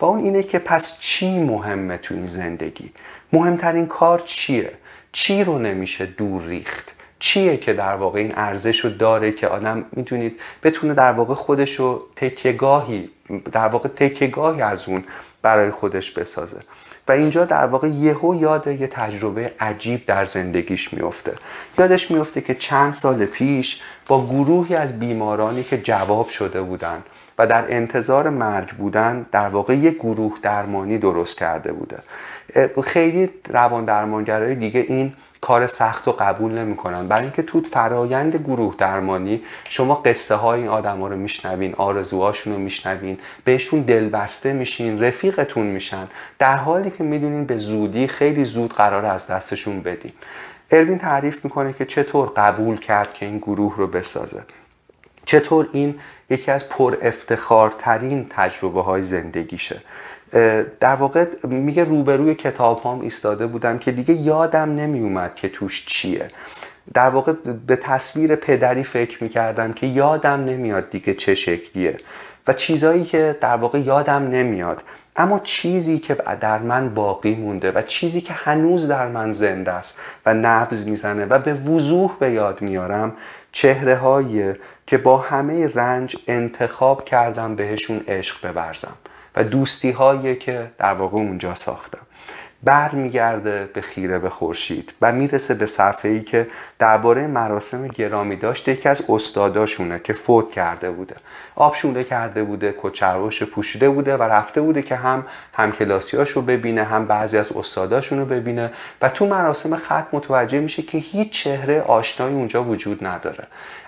و اون اینه که پس چی مهمه تو این زندگی؟ مهمترین کار چیه؟ چی رو نمیشه دور ریخت؟ چیه که در واقع این ارزش رو داره که آدم می‌تونید بتونه در واقع خودش رو تکیگاهی در واقع تکیگاهی از اون برای خودش بسازه. و اینجا در واقع یهو یاد یه تجربه عجیب در زندگیش میفته یادش میفته که چند سال پیش با گروهی از بیمارانی که جواب شده بودن و در انتظار مرگ بودن در واقع یک گروه درمانی درست کرده بوده. خیلی روان درمانگرای دیگه این کار سخت و قبول نمی‌کنن. برای اینکه تو فرایند گروه درمانی شما قصه های این آدم ها رو میشنوین آرزوهاشون رو میشنوین بهشون دلبسته میشین رفیقتون میشن در حالی که می‌دونین به زودی خیلی زود قرار از دستشون بدیم اروین تعریف می‌کنه که چطور قبول کرد که این گروه رو بسازه. چطور این یکی از پر افتخارترین تجربه های زندگیشه. در واقع میگه روبروی کتاب هم ایستاده بودم که دیگه یادم نمی اومد که توش چیه. در واقع به تصویر پدری فکر می‌کردم که یادم نمیاد دیگه چه شکلیه و چیزایی که در واقع یادم نمیاد. اما چیزی که در من باقی مونده و چیزی که هنوز در من زنده است و نبز می‌زنه و به وضوح به یاد میارم چهره که با همه رنج انتخاب کردم بهشون عشق ببرزم. و دوستی هایی که در واقع اونجا ساختم. برمیگرده به خیره به خورشید و می‌رسه به صفحه ای که درباره مراسم گرامی داشته یکی از استاداشونه که فوت کرده بوده. آبشونه کرده بوده کچروش پوشیده بوده و رفته بوده که هم همکلاسیاشو ببینه هم بعضی از استاداشون رو ببینه. و تو مراسم خط متوجه میشه که هیچ چهره آشنایی اونجا وجود نداره.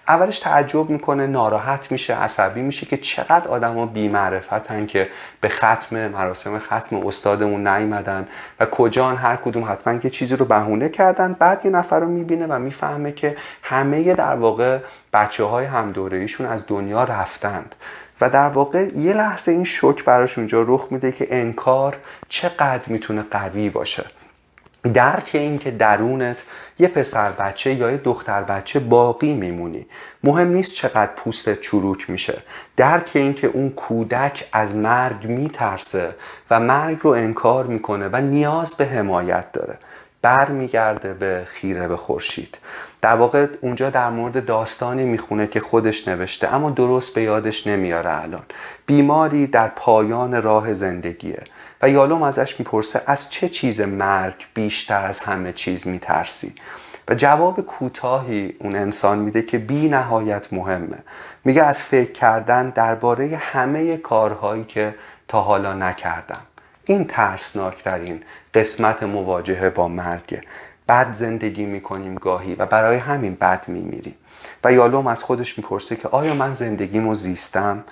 اولش تعجب می‌کنه ناراحت میشه عصبی میشه که چقدر آدما بی معرفتن که به ختم مراسم ختم استادمون نیومدن و کجان هر کدوم حتما که چیزی رو بهونه کردن. بعد یه نفر رو می‌بینه و می‌فهمه که همه در واقع بچه های هم از دنیا رفتند. و در واقع یه لحظه این شک براش اونجا رخ میده که انکار چقدر می‌تونه قوی باشه. درک این که درونت یه پسر بچه یا یه دختر بچه باقی میمونی. مهم نیست چقدر پوستت چروک میشه. درک این که اون کودک از مرگ میترسه و مرگ رو انکار می‌کنه و نیاز به حمایت داره. برمیگرده به خیره به خورشید. در واقع اونجا در مورد داستانی می‌خونه که خودش نوشته اما درست به یادش نمیاره الان. بیماری در پایان راه زندگیه. و یالوم ازش می‌پرسه از چه چیز مرگ بیشتر از همه چیز میترسی؟ و جواب کوتاهی اون انسان میده که بی نهایت مهمه. میگه از فکر کردن درباره همه کارهایی که تا حالا نکردم. این ترسناکترین قسمت مواجهه با مرگه بد زندگی می‌کنیم گاهی و برای همین بد میمیریم. و یالوم از خودش می‌پرسه که آیا من زندگیمو زیستم؟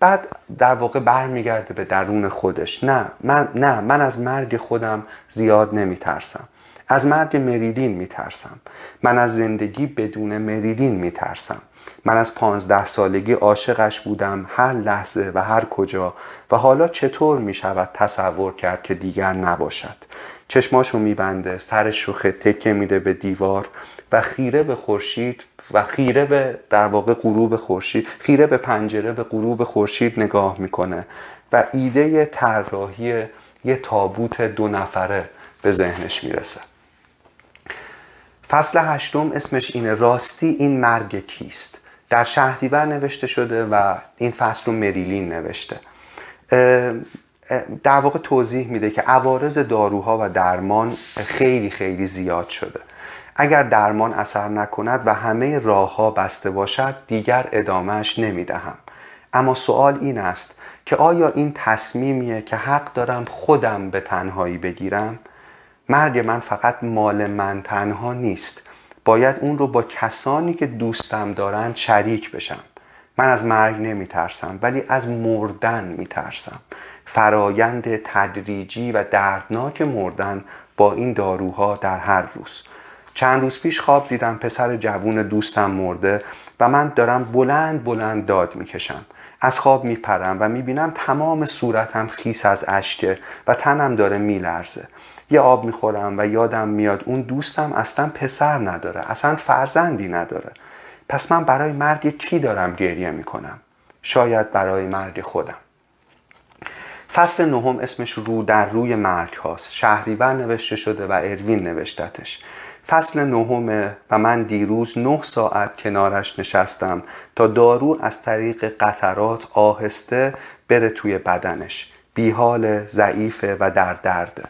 بعد در واقع برمیگرده به درون خودش. نه من نه من از مرگ خودم زیاد نمیترسم. از مرگ مریلین میترسم. من از زندگی بدون مریلین میترسم. من از پانزده سالگی عاشقش بودم هر لحظه و هر کجا. و حالا چطور می شود تصور کرد که دیگر نباشد؟ چشماشو میبنده سرش رو تکه میده به دیوار و خیره به خورشید و خیره به در واقع غروب خورشید خیره به پنجره به غروب خورشید نگاه می‌کنه. و ایده طراحی یه تابوت دو نفره به ذهنش می‌رسه. فصل هشتم اسمش اینه راستی این مرگ کیست؟ در شهریور نوشته شده و این فصل رو مریلین نوشته. در واقع توضیح میده که عوارض داروها و درمان خیلی خیلی زیاد شده. اگر درمان اثر نکند و همه راه ها بسته باشد دیگر ادامهش نمی‌دهم. اما سوال این است که آیا این تصمیمیه که حق دارم خودم به تنهایی بگیرم؟ مرگ من فقط مال من تنها نیست. باید اون رو با کسانی که دوستم دارن شریک بشم. من از مرگ نمی ترسم ولی از مردن می ترسم فرایند تدریجی و دردناک مردن با این داروها در هر روز. چند روز پیش خواب دیدم پسر جوون دوستم مرده و من دارم بلند بلند داد می‌کشم. از خواب میپرم و می‌بینم تمام صورتم خیس از اشکه و تنم داره میلرزه. یه آب می‌خورم و یادم میاد اون دوستم اصلا پسر نداره اصلا فرزندی نداره. پس من برای مرگ کی دارم گریه می‌کنم؟ شاید برای مرگ خودم. فصل نهم اسمش رو در روی مرگ هاست. شهریور نوشته شده و اروین نوشتتش. فصل نهمه و من دیروز نه ساعت کنارش نشستم تا دارو از طریق قطرات آهسته بره توی بدنش. بیحال ضعیفه و در درده.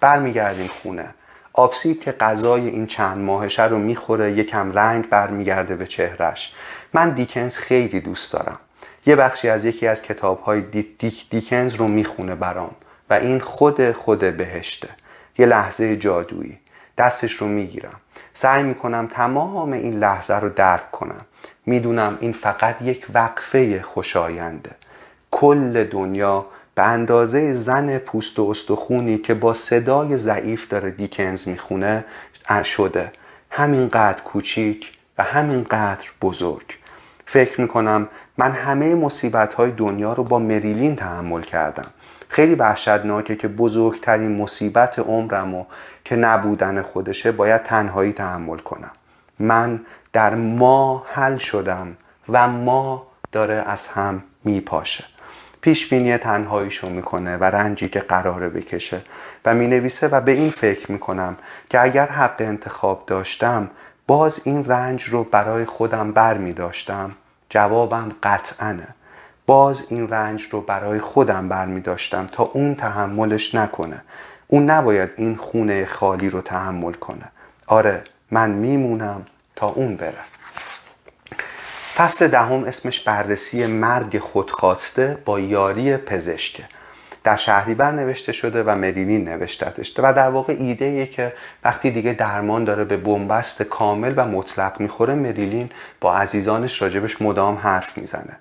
برمیگردیم خونه. آبسیب که غذای این چند ماهشه رو می‌خوره یکم رنگ برمیگرده به چهرش من دیکنز خیلی دوست دارم. یه بخشی از یکی از کتاب های دیکنز رو می‌خونه برام و این خود خود بهشته. یه لحظه جادویی. دستش رو می‌گیرم. سعی می‌کنم تمام این لحظه رو درک کنم. می‌دونم این فقط یک وقفه خوشاینده. کل دنیا به اندازه زن پوست و استخونی که با صدای ضعیف داره دیکنز می‌خونه شده. همینقدر کوچیک و همینقدر بزرگ. فکر می‌کنم من همه مصیبت های دنیا رو با مریلین تحمل کردم. خیلی وحشتناکه که بزرگترین مصیبت عمرم و که نبودن خودشه باید تنهایی تحمل کنم. من در ما حل شدم و ما داره از هم میپاشه. پیش بینی تنهاییشو می‌کنه و رنجی که قراره بکشه. و می‌نویسه و به این فکر می‌کنم که اگر حق انتخاب داشتم باز این رنج رو برای خودم بر می داشتم جوابم قطعنه باز این رنج رو برای خودم بر می داشتم تا اون تحملش نکنه. اون نباید این خونه خالی رو تحمل کنه. آره من میمونم تا اون بره. فصل دهم اسمش بررسی مرگ خودخواسته با یاری پزشکه. در شهریور نوشته شده و مرینین نوشتتش. و در واقع ایده ایه که وقتی دیگه درمان داره به بنبست کامل و مطلق می‌خوره مریلین با عزیزانش راجبش مدام حرف می‌زنه.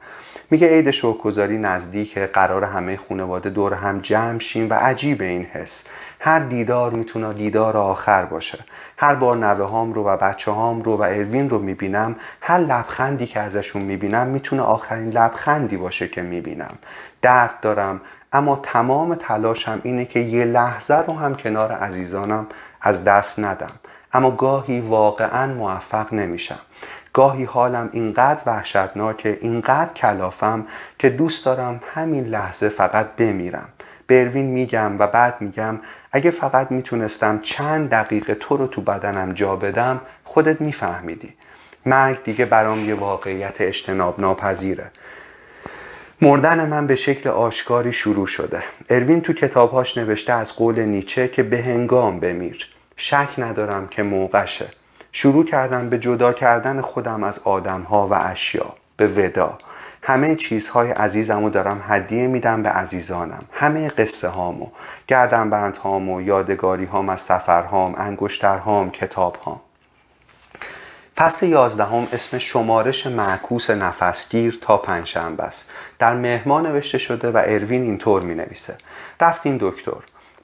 میگه عید شوکگذاری نزدیک قرار همه خانواده دور هم جمع شیم و عجیب این حس. هر دیدار می‌تونه دیدار آخر باشه. هر بار نوه هام رو و بچه هام رو و اروین رو می‌بینم هر لبخندی که ازشون می‌بینم می‌تونه آخرین لبخندی باشه که می‌بینم. درد دارم اما تمام تلاشم اینه که یه لحظه رو هم کنار عزیزانم از دست ندم. اما گاهی واقعا موفق نمیشم. گاهی حالم اینقدر وحشتناکه اینقدر کلافم که دوست دارم همین لحظه فقط بمیرم. بروین میگم و بعد میگم اگه فقط می‌تونستم چند دقیقه تو رو تو بدنم جا بدم خودت میفهمیدی. مرگ دیگه برام یه واقعیت اجتناب ناپذیره مردن من به شکل آشکاری شروع شده. اروین تو کتابهاش نوشته از قول نیچه که به هنگام بمیر. شک ندارم که موقعشه. شروع کردم به جدا کردن خودم از آدمها و اشیا به ودا. همه چیزهای عزیزم رو دارم هدیه میدم به عزیزانم. همه قصه هامو گردن بند هامو یادگاری هام از سفر هام انگشتر هام کتاب هام فصل یازدهم اسم شمارش معکوس نفسگیر تا پنجشنبه است. در مهمان نوشته شده و اروین اینطور می نویسه رفتیم دکتر.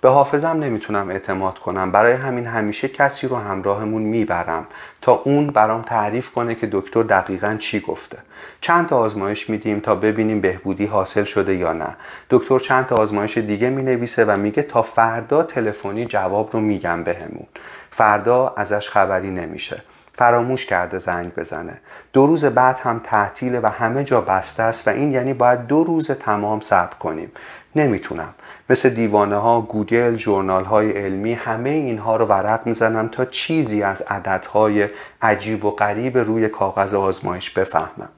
به حافظم نمی‌تونم اعتماد کنم. برای همین همیشه کسی رو همراهمون می‌برم تا اون برام تعریف کنه که دکتر دقیقا چی گفته. چند تا آزمایش میدیم تا ببینیم بهبودی حاصل شده یا نه. دکتر چند تا آزمایش دیگه می‌نویسه و میگه تا فردا تلفنی جواب رو میگم بهمون. فردا ازش خبری نمیشه. فراموش کرده زنگ بزنه. دو روز بعد هم تعطیله و همه جا بسته است و این یعنی باید دو روز تمام صبر کنیم. نمی‌تونم. مثل دیوانه ها گوگل جورنال های علمی همه اینها رو ورق می‌زنم تا چیزی از عددهای عجیب و غریب روی کاغذ آزمایش بفهمم.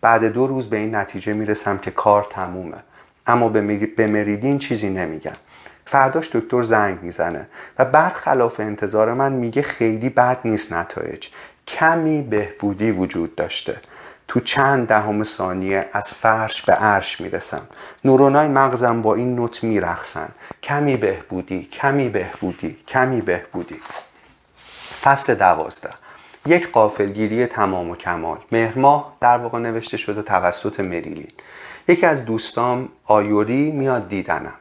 بعد دو روز به این نتیجه می‌رسم که کار تمومه. اما به مریدین چیزی نمیگم. فرداش دکتر زنگ می‌زنه و برخلاف انتظار من میگه خیلی بد نیست نتایج. کمی بهبودی وجود داشته. تو چند دهم ثانیه از فرش به عرش می‌رسم. نورونای مغزم با این نوت میرخسن کمی بهبودی کمی بهبودی کمی بهبودی. فصل دوازده. یک قافلگیری تمام و کمال. مهرماه در واقع نوشته شده توسط مریلین. یکی از دوستام آیوری میاد دیدنم.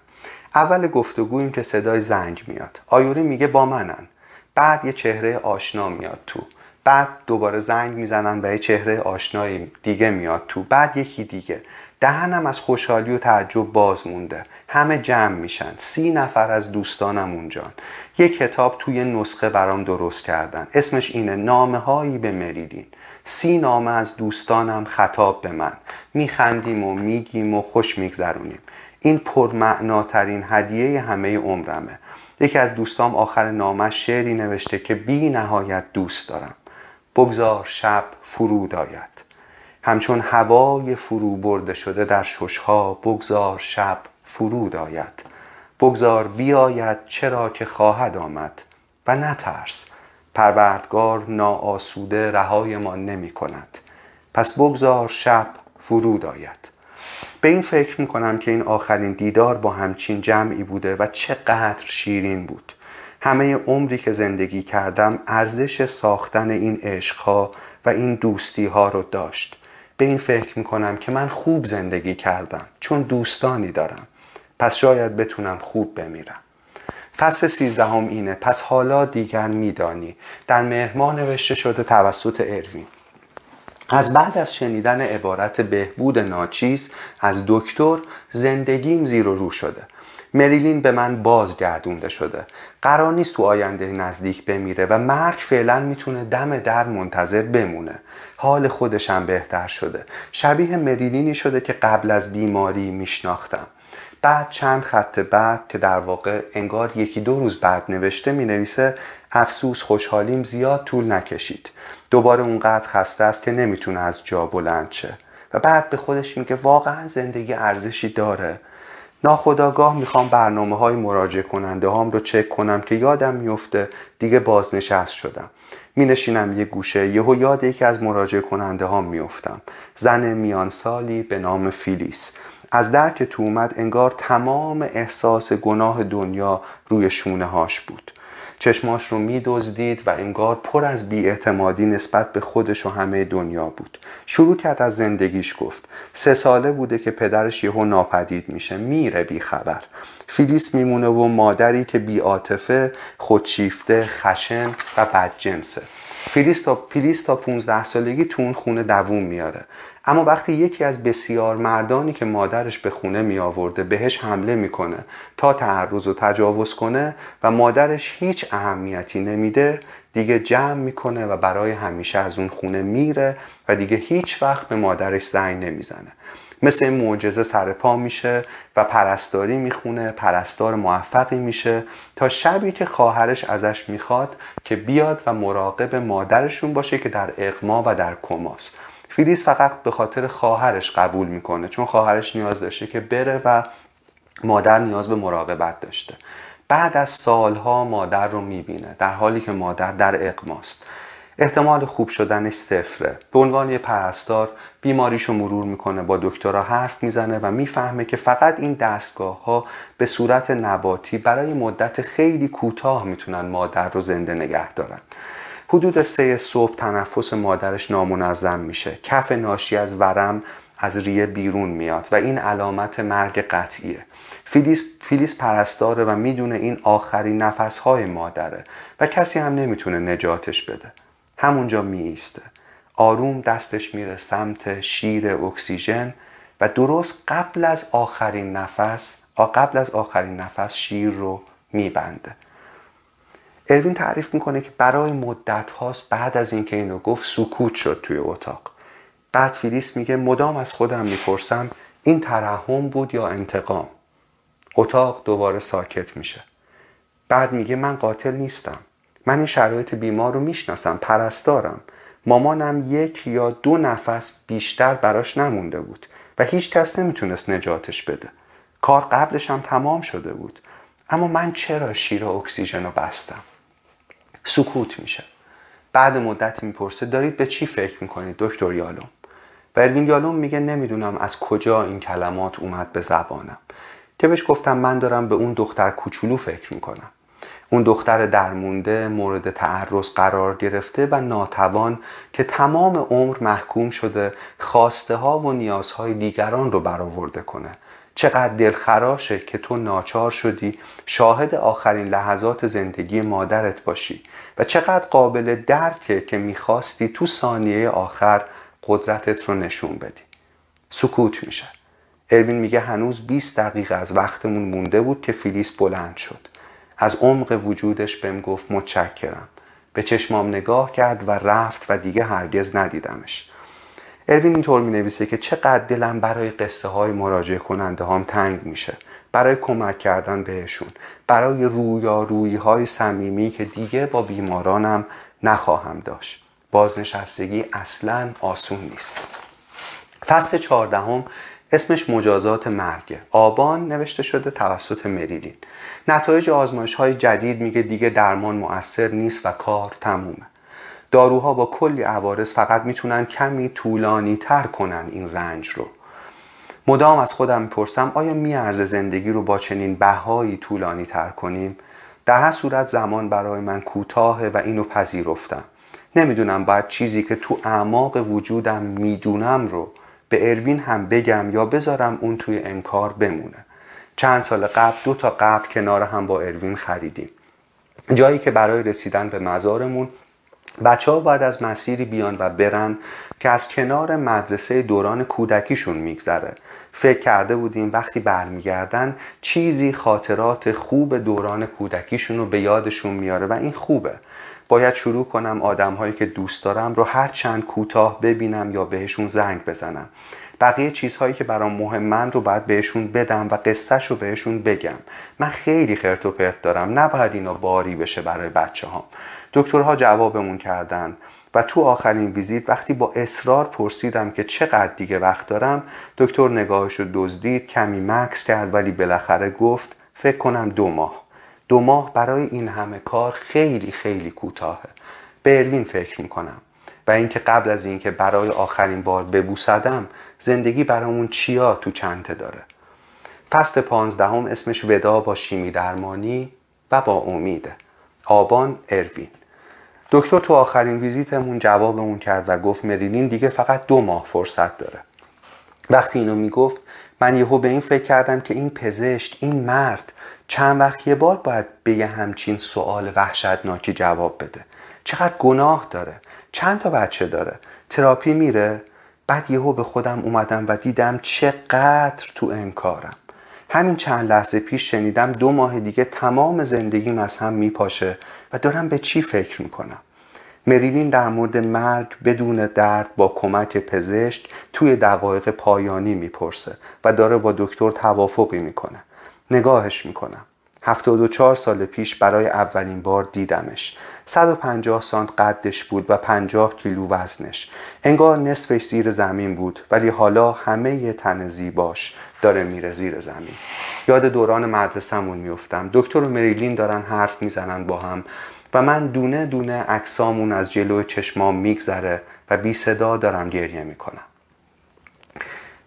اول گفتگویم که صدای زنگ میاد. آیوری میگه با منن. بعد یه چهره آشنا میاد تو. بعد دوباره زنگ می‌زنن و یه چهره آشنایی دیگه میاد تو. بعد یکی دیگه. دهنم از خوشحالی و تعجب باز مونده. همه جمع میشن. سی نفر از دوستانم اونجان یک کتاب توی نسخه برام درست کردن. اسمش اینه نامه هایی به مریلین سی نامه از دوستانم خطاب به من. میخندیم و میگیم و خوش میگذرونیم. این پرمعناترین هدیه همه عمرمه. یکی از دوستام آخر نامه شعری نوشته که بی نهایت دوست دارم. بگذار شب فرود آید. همچون هوای فرو برده شده در ششها بگذار شب فرود آید. بگذار بیاید چرا که خواهد آمد و نترس. پروردگار ناآسوده رهای ما نمی کند. پس بگذار شب فرود آید. به این فکر می‌کنم که این آخرین دیدار با همچین جمعی بوده و چقدر شیرین بود. همه عمری که زندگی کردم ارزش ساختن این عشقها و این دوستی ها رو داشت. به این فکر می‌کنم که من خوب زندگی کردم چون دوستانی دارم. پس شاید بتونم خوب بمیرم. فصل سیزدهم اینه. پس حالا دیگر میدانی. در مهرماه نوشته شده توسط اروین. از بعد از شنیدن عبارت بهبود ناچیز از دکتر زندگیم زیر و رو شده. مریلین به من بازگردونده شده. قرار نیست تو آینده نزدیک بمیره و مرگ فعلا می‌تونه دم در منتظر بمونه. حال خودشم بهتر شده. شبیه مریلینی شده که قبل از بیماری میشناختم. بعد چند خط بعد که در واقع انگار یکی دو روز بعد نوشته می نویسه افسوس خوشحالیم زیاد طول نکشید. دوباره اونقدر خسته است که نمی‌تونه از جا بلند شه. و بعد به خودش میگه واقعا زندگی ارزشی داره. ناخداگاه می‌خوام برنامه های مراجع کننده هام رو چک کنم که یادم میفته دیگه بازنشست شدم. می نشینم یه گوشه یهو یاد یکی از مراجع کننده هام میفتم زن میان سالی به نام فیلیس. از در که تو اومد انگار تمام احساس گناه دنیا روی شونه هاش بود. چشماش رو میدزدید و انگار پر از بیاعتمادی نسبت به خودش و همه دنیا بود. شروع کرد از زندگیش گفت. سه ساله بوده که پدرش یهو ناپدید میشه. میره بی خبر فیلیس میمونه و مادری که بی عاطفه خودشیفته خشن و بدجنسه. فیلیس تا, فیلیس تا 15 سالگی تو اون خونه دووم میاره. اما وقتی یکی از بسیار مردانی که مادرش به خونه می آورده بهش حمله می‌کنه تا تعرض و تجاوز کنه و مادرش هیچ اهمیتی نمیده دیگه جمع می‌کنه و برای همیشه از اون خونه میره و دیگه هیچ وقت به مادرش زنگ نمی‌زنه. مثل این معجزه سر پا میشه و پرستاری می‌خونه پرستار موفقی میشه تا شبی که خواهرش ازش می‌خواد که بیاد و مراقب مادرشون باشه که در اقما و در کماست. فیلیس فقط به خاطر خواهرش قبول می‌کنه چون خواهرش نیاز داشته که بره و مادر نیاز به مراقبت داشته. بعد از سالها مادر رو می‌بینه در حالی که مادر در اقماست. احتمال خوب شدنش صفره. به عنوان یه پرستار بیماریشو مرور می‌کنه با دکترها حرف می‌زنه و می‌فهمه که فقط این دستگاه ها به صورت نباتی برای مدت خیلی کوتاه می‌تونن مادر رو زنده نگه دارن. حدود سه صبح تنفس مادرش نامنظم میشه. کف ناشی از ورم از ریه بیرون میاد و این علامت مرگ قطعیه. فیلیس, فیلیس پرستاره و می‌دونه این آخرین نفسهای مادره و کسی هم نمی‌تونه نجاتش بده. همونجا میایسته. آروم دستش میره سمت شیر اکسیژن و درست قبل از آخرین نفس قبل از آخرین نفس شیر رو میبنده. اروین تعریف می‌کنه که برای مدت هاست بعد از اینکه اینو گفت سکوت شد توی اتاق. بعد فیلیس میگه مدام از خودم می‌پرسم این ترحم بود یا انتقام؟ اتاق دوباره ساکت میشه. بعد میگه من قاتل نیستم. من این شرایط بیمار رو می‌شناسم پرستارم. مامانم یک یا دو نفس بیشتر براش نمونده بود و هیچ کس نمی‌تونست نجاتش بده. کار قبلش هم تمام شده بود. اما من چرا شیر اکسیژن رو بستم؟ سکوت میشه. بعد مدتی می‌پرسه دارید به چی فکر می‌کنید دکتر یالوم؟ و اروین یالوم میگه نمی‌دونم از کجا این کلمات اومد به زبانم. که بهش گفتم من دارم به اون دختر کوچولو فکر می‌کنم. اون دختر درمونده مورد تعرض قرار گرفته و ناتوان که تمام عمر محکوم شده خواسته ها و نیازهای دیگران رو برآورده کنه. چقدر دلخراشه که تو ناچار شدی شاهد آخرین لحظات زندگی مادرت باشی و چقدر قابل درکه که می‌خواستی تو ثانیه آخر قدرتت رو نشون بدی. سکوت میشه. اروین میگه هنوز 20 دقیقه از وقتمون مونده بود که فیلیس بلند شد. از عمق وجودش بهم گفت متشکرم. به چشمام نگاه کرد و رفت و دیگه هرگز ندیدمش. اروین اینطور می نویسه که چقدر دلم برای قصه های مراجعه کننده هام تنگ میشه. برای کمک کردن بهشون. برای رویارویی های صمیمی که دیگه با بیمارانم نخواهم داشت. بازنشستگی اصلا آسون نیست. فصل چهاردهم اسمش مجازات مرگه. آبان نوشته شده توسط مریلین نتایج آزمایش های جدید میگه دیگه درمان مؤثر نیست و کار تمومه. داروها با کلی عوارض فقط می‌تونن کمی طولانی تر کنن این رنج رو. مدام از خودم می‌پرسم آیا میارز زندگی رو با چنین بهایی طولانی تر کنیم؟ در هر صورت زمان برای من کوتاهه و اینو پذیرفتم. نمی‌دونم باید چیزی که تو اعماق وجودم می‌دونم رو به اروین هم بگم یا بذارم اون توی انکار بمونه. چند سال قبل دو تا قبل کنار هم با اروین خریدیم. جایی که برای رسیدن به مزارمون بچه ها باید از مسیری بیان و برن که از کنار مدرسه دوران کودکیشون میگذره. فکر کرده بودیم وقتی برمیگردن چیزی خاطرات خوب دوران کودکیشون رو به یادشون میاره و این خوبه. باید شروع کنم آدم هایی که دوست دارم رو هر چند کوتاه ببینم یا بهشون زنگ بزنم. بقیه چیزهایی که برام مهمن رو باید بهشون بدم و قصهش رو بهشون بگم. من خیلی خرت و پرت دارم. نباید اینا باری بشه برای بچه دکترها جوابمون کردن. و تو آخرین ویزیت وقتی با اصرار پرسیدم که چقدر دیگه وقت دارم دکتر نگاهش رو دزدید کمی مکس کرد ولی بالاخره گفت فکر کنم دو ماه. دو ماه برای این همه کار خیلی خیلی کوتاهه. به اروین فکر می‌کنم. و اینکه قبل از اینکه برای آخرین بار ببوسدم زندگی برامون چیا تو چنته داره. فصل پانزدهم اسمش ودا با شیمی درمانی و با امیده آبان اروین. دکتر تو آخرین ویزیتمون جوابمون کرد و گفت مریلین دیگه فقط دو ماه فرصت داره. وقتی اینو می‌گفت من یهو به این فکر کردم که این پزشک این مرد چند وقت یه بار باید به یه همچین سوال وحشتناکی جواب بده. چقدر گناه داره. چند تا بچه داره. تراپی میره. بعد یهو به خودم اومدم و دیدم چقدر تو انکارم. همین چند لحظه پیش شنیدم دو ماه دیگه تمام زندگیم از هم میپاشه. و دارم به چی فکر می‌کنم؟ مریلین در مورد مرگ بدون درد با کمک پزشک توی دقایق پایانی می‌پرسه و داره با دکتر توافقی می‌کنه. نگاهش می‌کنم. 74 سال پیش برای اولین بار دیدمش. 150 سانت قدش بود و 50 کیلو وزنش. انگار نصفش زیر زمین بود ولی حالا همه تن زیباش داره میره زیر زمین. یاد دوران مدرسهمون میفتم دکتر و مریلین دارن حرف می‌زنن با هم و من دونه دونه عکسامون از جلو چشمام میگذره و بی صدا دارم گریه می‌کنم.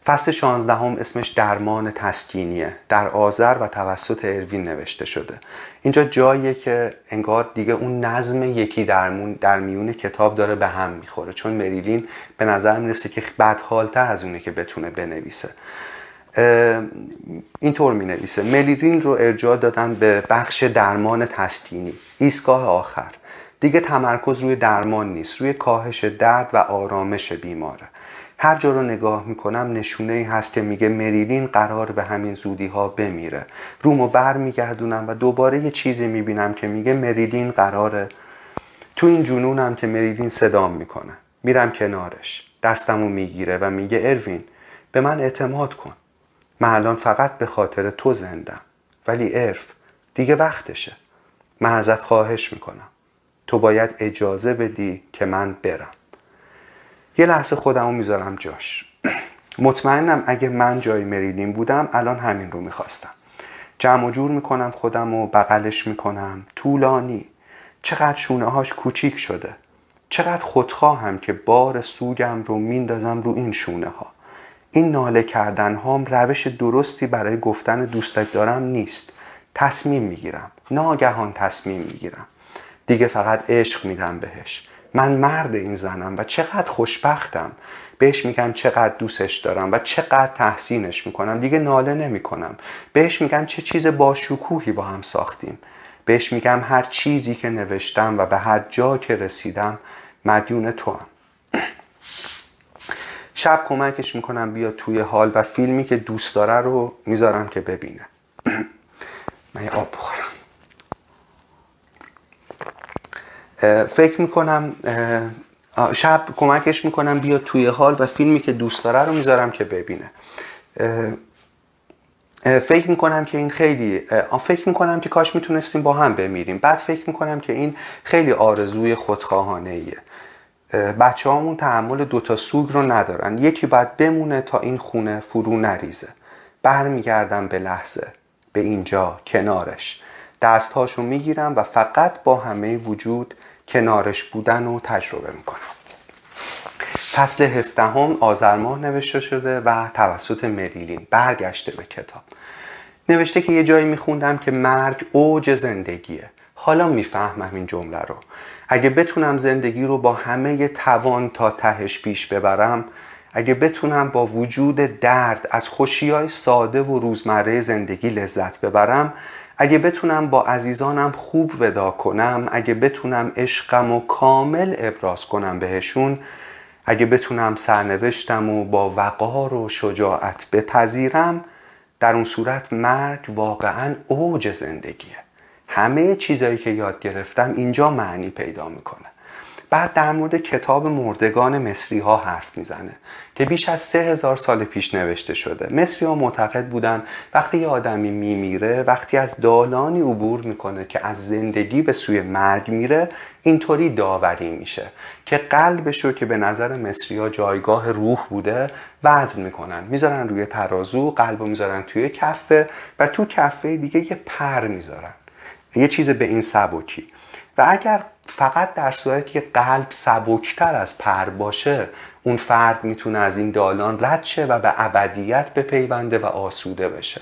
فصل 16 هم اسمش درمان تسکینیه. در آذر و توسط اروین نوشته شده. اینجا جاییه که انگار دیگه اون نظم یکی درمون در میون کتاب داره به هم می‌خوره. چون مریلین به نظر می‌رسه که بدحالتر از اونه که بتونه بنویسه. اینطور می نویسه ملیرین رو ارجاع دادن به بخش درمان تسکینی. ایستگاه آخر. دیگه تمرکز روی درمان نیست. روی کاهش درد و آرامش بیماره. هر جا رو نگاه می‌کنم نشونه ای هست که میگه مریلین قرار به همین زودی ها بمیره. رومو بر میگردونم و دوباره یه چیزی می‌بینم که میگه مریلین قراره تو این جنونم که مریلین صدام می‌کنه. میرم کنارش. دستمو می‌گیره و میگه اروین به من اعتماد کن. من الان فقط به خاطر تو زندم. ولی ارف دیگه وقتشه. من ازت خواهش می‌کنم. تو باید اجازه بدی که من برم. یه لحظه خودمو می‌ذارم جاش. مطمئنم اگه من جای مریلین بودم الان همین رو می‌خواستم. جمع و جور می‌کنم خودم و بغلش می‌کنم. طولانی. چقدر شونه هاش کوچیک شده. چقدر خودخواهم که بار سوگم رو میندازم رو این شونه ها این ناله کردن هام روش درستی برای گفتن دوستت دارم نیست. تصمیم می‌گیرم. ناگهان تصمیم می‌گیرم. دیگه فقط عشق میدم بهش. من مرد این زنم و چقدر خوشبختم. بهش میگم چقدر دوستش دارم و چقدر تحسینش می‌کنم. دیگه ناله نمی‌کنم. بهش میگم چه چیز باشکوهی با هم ساختیم. بهش میگم هر چیزی که نوشتم و به هر جا که رسیدم مدیون تو هم. شب کمکش می‌کنم بیا توی حال و فیلمی که دوست داره رو می‌ذارم که ببینه. من یه آب بخورم. فکر می‌کنم شب کمکش می‌کنم بیا توی حال و فیلمی که دوست داره رو می‌ذارم که ببینه. فکر می‌کنم که این خیلی فکر می‌کنم که کاش می‌تونستیم با هم بمیریم. بعد فکر می‌کنم که این خیلی آرزوی خودخواهانه ایه بچه هامون تحمل دوتا سوگ رو ندارن. یکی باید بمونه تا این خونه فرو نریزه. برمیگردم به لحظه به اینجا کنارش. دستهاشو می‌گیرم و فقط با همه وجود کنارش بودن رو تجربه می‌کنم. فصل هفدهم آذر ماه نوشته شده و توسط مریلین برگشته به کتاب. نوشته که یه جایی میخوندم که مرگ اوج زندگیه. حالا می‌فهمم این جمله رو. اگه بتونم زندگی رو با همه توان تا تهش پیش ببرم اگه بتونم با وجود درد از خوشی ساده و روزمره زندگی لذت ببرم اگه بتونم با عزیزانم خوب ودا کنم اگه بتونم عشقم و کامل ابراز کنم بهشون اگه بتونم سرنوشتم و با وقار و شجاعت بپذیرم در اون صورت مرگ واقعا اوج زندگیه. همه چیزایی که یاد گرفتم اینجا معنی پیدا می‌کنه. بعد در مورد کتاب مردگان مصری ها حرف می‌زنه که بیش از سه هزار سال پیش نوشته شده. مصری ها معتقد بودن وقتی یه آدمی میمیره وقتی از دالانی عبور می‌کنه که از زندگی به سوی مرگ میره اینطوری داوری میشه که قلبش رو که به نظر مصری ها جایگاه روح بوده وزن می‌کنن. می‌ذارن روی ترازو قلب رو می‌ذارن توی کفه و تو کفه دیگه یه پر می‌ذارن. یه چیز به این سبکی. و اگر فقط در صورتی که قلب سبکتر از پر باشه اون فرد می‌تونه از این دالان رد شه و به ابدیت بپیونده و آسوده بشه.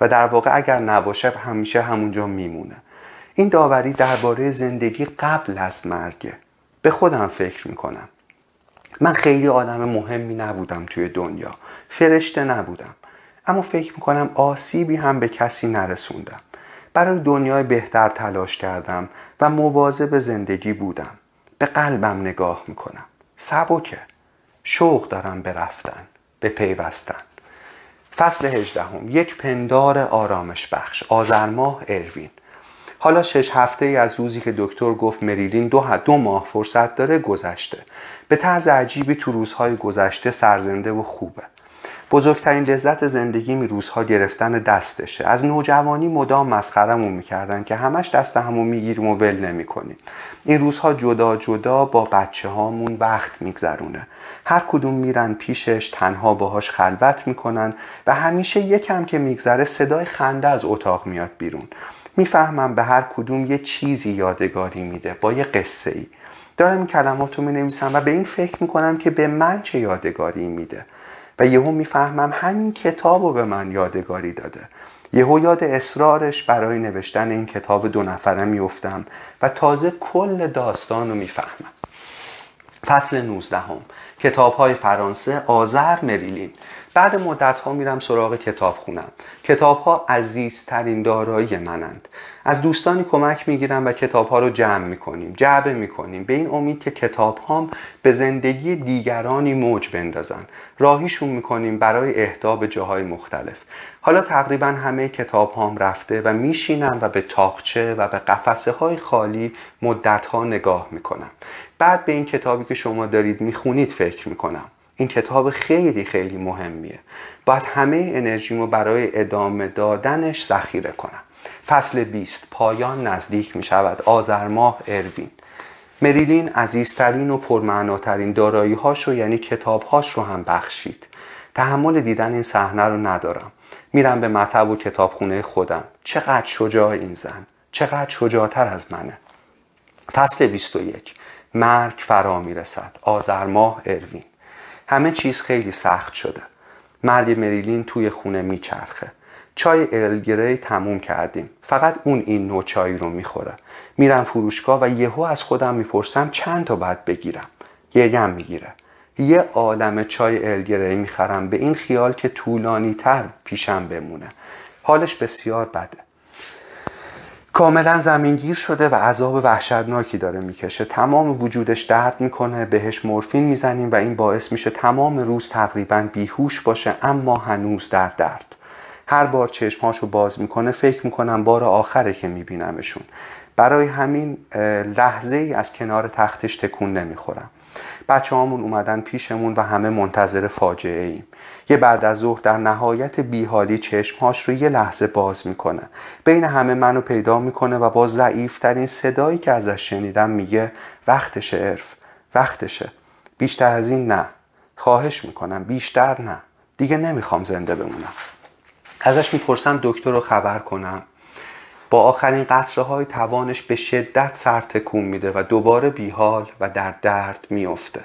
و در واقع اگر نباشه همیشه همونجا میمونه. این داوری درباره زندگی قبل از مرگه. به خودم فکر می‌کنم. من خیلی آدم مهمی نبودم توی دنیا. فرشته نبودم. اما فکر می‌کنم آسیبی هم به کسی نرسوندم برای دنیای بهتر تلاش کردم و مواظب زندگی بودم. به قلبم نگاه می‌کنم. سبکه. شوق دارم به رفتن به پیوستن. فصل هجدهم. یک پندار آرامش بخش. آزرماه اروین. حالا شش هفته ای از روزی که دکتر گفت مریلین دو, دو ماه فرصت داره گذشته. به طرز عجیبی تو روزهای گذشته سرزنده و خوبه. بزرگترین لذت زندگی می روزها گرفتن دستشه. از نوجوانی مدام مسخرمون می‌کردن که همش دست همون می‌گیریم و ول نمی‌کنیم این روزها جدا جدا با بچه هامون وقت میگذرونه. هر کدوم میرن پیشش تنها باهاش خلوت می‌کنن و همیشه یکم که میگذره صدای خنده از اتاق میاد بیرون. می‌فهمم به هر کدوم یه چیزی یادگاری میده با یه قصه ای دارم این کلمات رو می و به این فکر می‌کنم که به من چه یادگاری میده. و یهو می‌فهمم همین کتاب رو به من یادگاری داده. یهو یاد اصرارش برای نوشتن این کتاب دو نفره میفتم و تازه کل داستان رو می‌فهمم. فصل 19 هم. کتاب های فرانسه آذر مریلین. بعد مدت ها میرم سراغ کتاب خونم کتاب ها عزیزترین دارایی منند. از دوستانی کمک می‌گیرم و کتاب ها رو جمع می‌کنیم جعبه می‌کنیم. به این امید که کتاب هام به زندگی دیگرانی موج بندازن. راهیشون می‌کنیم برای اهدا به جاهای مختلف. حالا تقریبا همه کتاب هام رفته و میشینم و به تاخچه و به قفسه های خالی مدت ها نگاه می‌کنم بعد به این کتابی که شما دارید می‌خونید فکر می‌کنم. این کتاب خیلی خیلی مهمیه. باید همه انرژیمو برای ادامه دادنش ذخیره کنم. فصل 20 پایان نزدیک می شود. آذر ماه اروین. مریلین عزیزترین و پرمعناترین دارایی هاش رو یعنی کتاب هاش رو هم بخشید. تحمل دیدن این صحنه رو ندارم. میرم به مطب و کتابخونه خودم. چقدر شجاع این زن. چقدر شجاعتر از منه. فصل 21 مرگ فرا می‌رسد. آذر ماه اروین. همه چیز خیلی سخت شده. مرگ مریلین توی خونه میچرخه. چای الگری تموم کردیم. فقط اون این نوع چایی رو می‌خوره. میرم فروشگاه و یهو از خودم می‌پرسم چند تا باید بگیرم. گریم می‌گیره. یه عالم چای الگری می‌خرم به این خیال که طولانی تر پیشم بمونه. حالش بسیار بده. کاملا زمینگیر شده و عذاب وحشتناکی داره می‌کشه. تمام وجودش درد می‌کنه بهش مورفین می‌زنیم و این باعث میشه تمام روز تقریبا بیهوش باشه اما هنوز در درد. هر بار چشمهاشو باز می‌کنه فکر می‌کنم بار آخره که میبینمشون. برای همین لحظه ای از کنار تختش تکون نمی‌خورم. بچه هامون اومدن پیشمون و همه منتظر فاجعه ایم یه بعد از ظهر در نهایت بیحالی چشمهاش رو یه لحظه باز می‌کنه. بین همه منو پیدا می‌کنه و با ضعیفترین صدایی که ازش شنیدم میگه وقتشه عرف وقتشه. بیشتر از این نه. خواهش می‌کنم بیشتر نه. دیگه نمی‌خوام زنده بمونم. ازش می‌پرسم دکتر رو خبر کنم. با آخرین قطره های توانش به شدت سر تکون میده و دوباره بیحال و در درد میافته.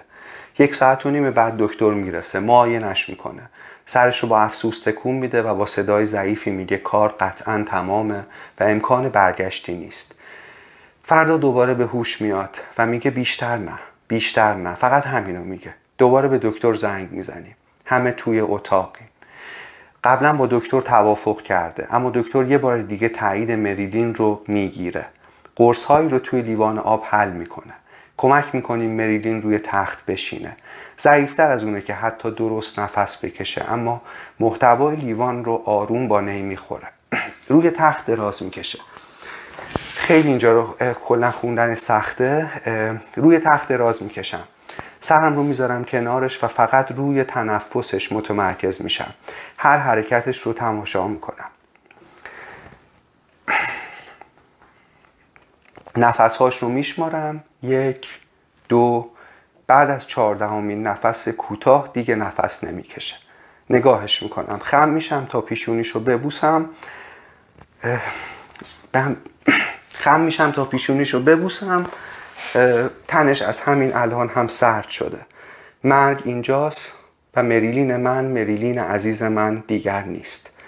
یک ساعت و نیم بعد دکتر می‌رسه معاینش می‌کنه. سرش رو با افسوس تکون میده و با صدای ضعیفی میگه کار قطعا تمامه و امکان برگشتی نیست. فردا دوباره به هوش میاد و میگه بیشتر نه بیشتر نه. فقط همینو میگه. دوباره به دکتر زنگ می‌زنیم. همه توی اتاقیم. قبلا با دکتر توافق کرده اما دکتر یه بار دیگه تایید مریلین رو می‌گیره. قرص هایی رو توی لیوان آب حل می‌کنه. کمک می‌کنیم مریلین روی تخت بشینه. ضعیفتر از اونه که حتی درست نفس بکشه اما محتوای لیوان رو آروم با نی می‌خوره. روی تخت دراز می‌کشه. خیلی اینجا رو کلا خوندن سخته. روی تخت دراز می‌کشم. سرم رو می‌ذارم کنارش و فقط روی تنفسش متمرکز میشم. هر حرکتش رو تماشا می‌کنم. نفسهاش رو میشمارم. یک دو بعد از چهاردهمین نفس کوتاه دیگه نفس نمی‌کشه. نگاهش می‌کنم. خم میشم تا پیشونیش رو ببوسم. خم میشم تا پیشونیش رو ببوسم. تنش از همین الان هم سرد شده. مرگ اینجاست و مریلین من مریلین عزیز من دیگر نیست.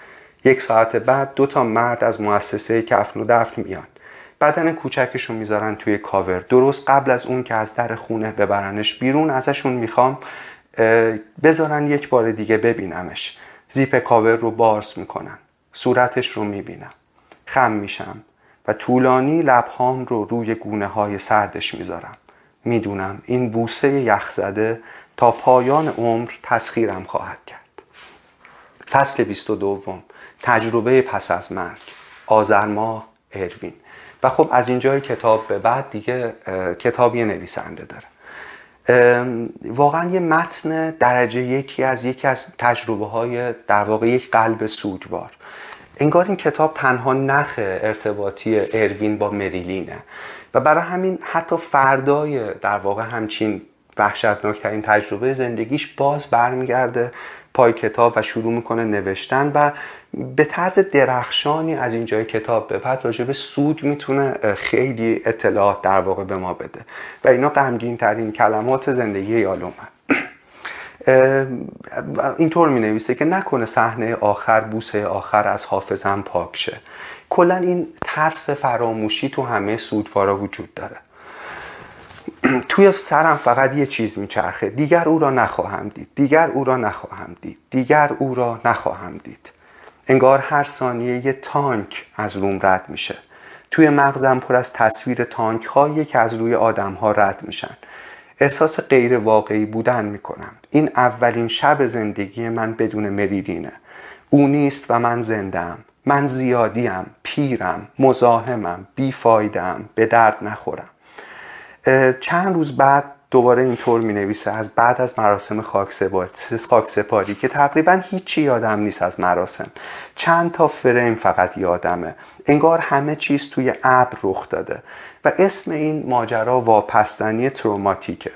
یک ساعت بعد دو تا مرد از مؤسسه کفن و دفن میان. بدن کوچکشون می‌ذارن توی کاور. درست قبل از اون که از در خونه ببرنش بیرون ازشون می‌خوام بذارن یک بار دیگه ببینمش. زیپ کاور رو باز می‌کنن. صورتش رو می‌بینم. خم میشم. و طولانی لبهام رو روی گونه های سردش می‌ذارم. می‌دونم این بوسه یخزده تا پایان عمر تسخیرم خواهد کرد. فصل 22 تجربه پس از مرگ. آذر ماه اروین. و خب از اینجای کتاب به بعد دیگه کتابی نویسنده داره. واقعا یه متن درجه یکی از یکی از تجربه های در واقع یک قلب سوگوار. انگار این کتاب تنها نخ ارتباطی اروین با مریلینه. و برای همین حتی فردای در واقع همچین وحشتناکترین تجربه زندگیش باز برمیگرده پای کتاب و شروع می‌کنه نوشتن و به طرز درخشانی از اینجای کتاب به بعد راجع به سود می‌تونه خیلی اطلاعات در واقع به ما بده. و اینا غمگین ترین کلمات زندگی یالومن اینطور می نویسه که نکنه صحنه آخر بوسه آخر از حافظم پاک شه. کلا این ترس فراموشی تو همه سودوارا وجود داره. توی سرم فقط یه چیز میچرخه. دیگر او را نخواهم دید. دیگر او را نخواهم دید. دیگر او را نخواهم دید. انگار هر ثانیه یه تانک از روم رد میشه. توی مغزم پر از تصویر تانک هایی که از روی آدم ها رد میشن. احساس غیر واقعی بودن می‌کنم. این اولین شب زندگی من بدون مریلینه او نیست و من زندم من زیادیم پیرم مزاحمم بیفایدم به درد نخورم. چند روز بعد دوباره اینطور می نویسه از بعد از مراسم خاک سپاری که تقریبا هیچی یادم نیست از مراسم. چند تا فریم فقط یادمه. انگار همه چیز توی ابر رخ داده. و اسم این ماجرا واپستنی تروماتیکه.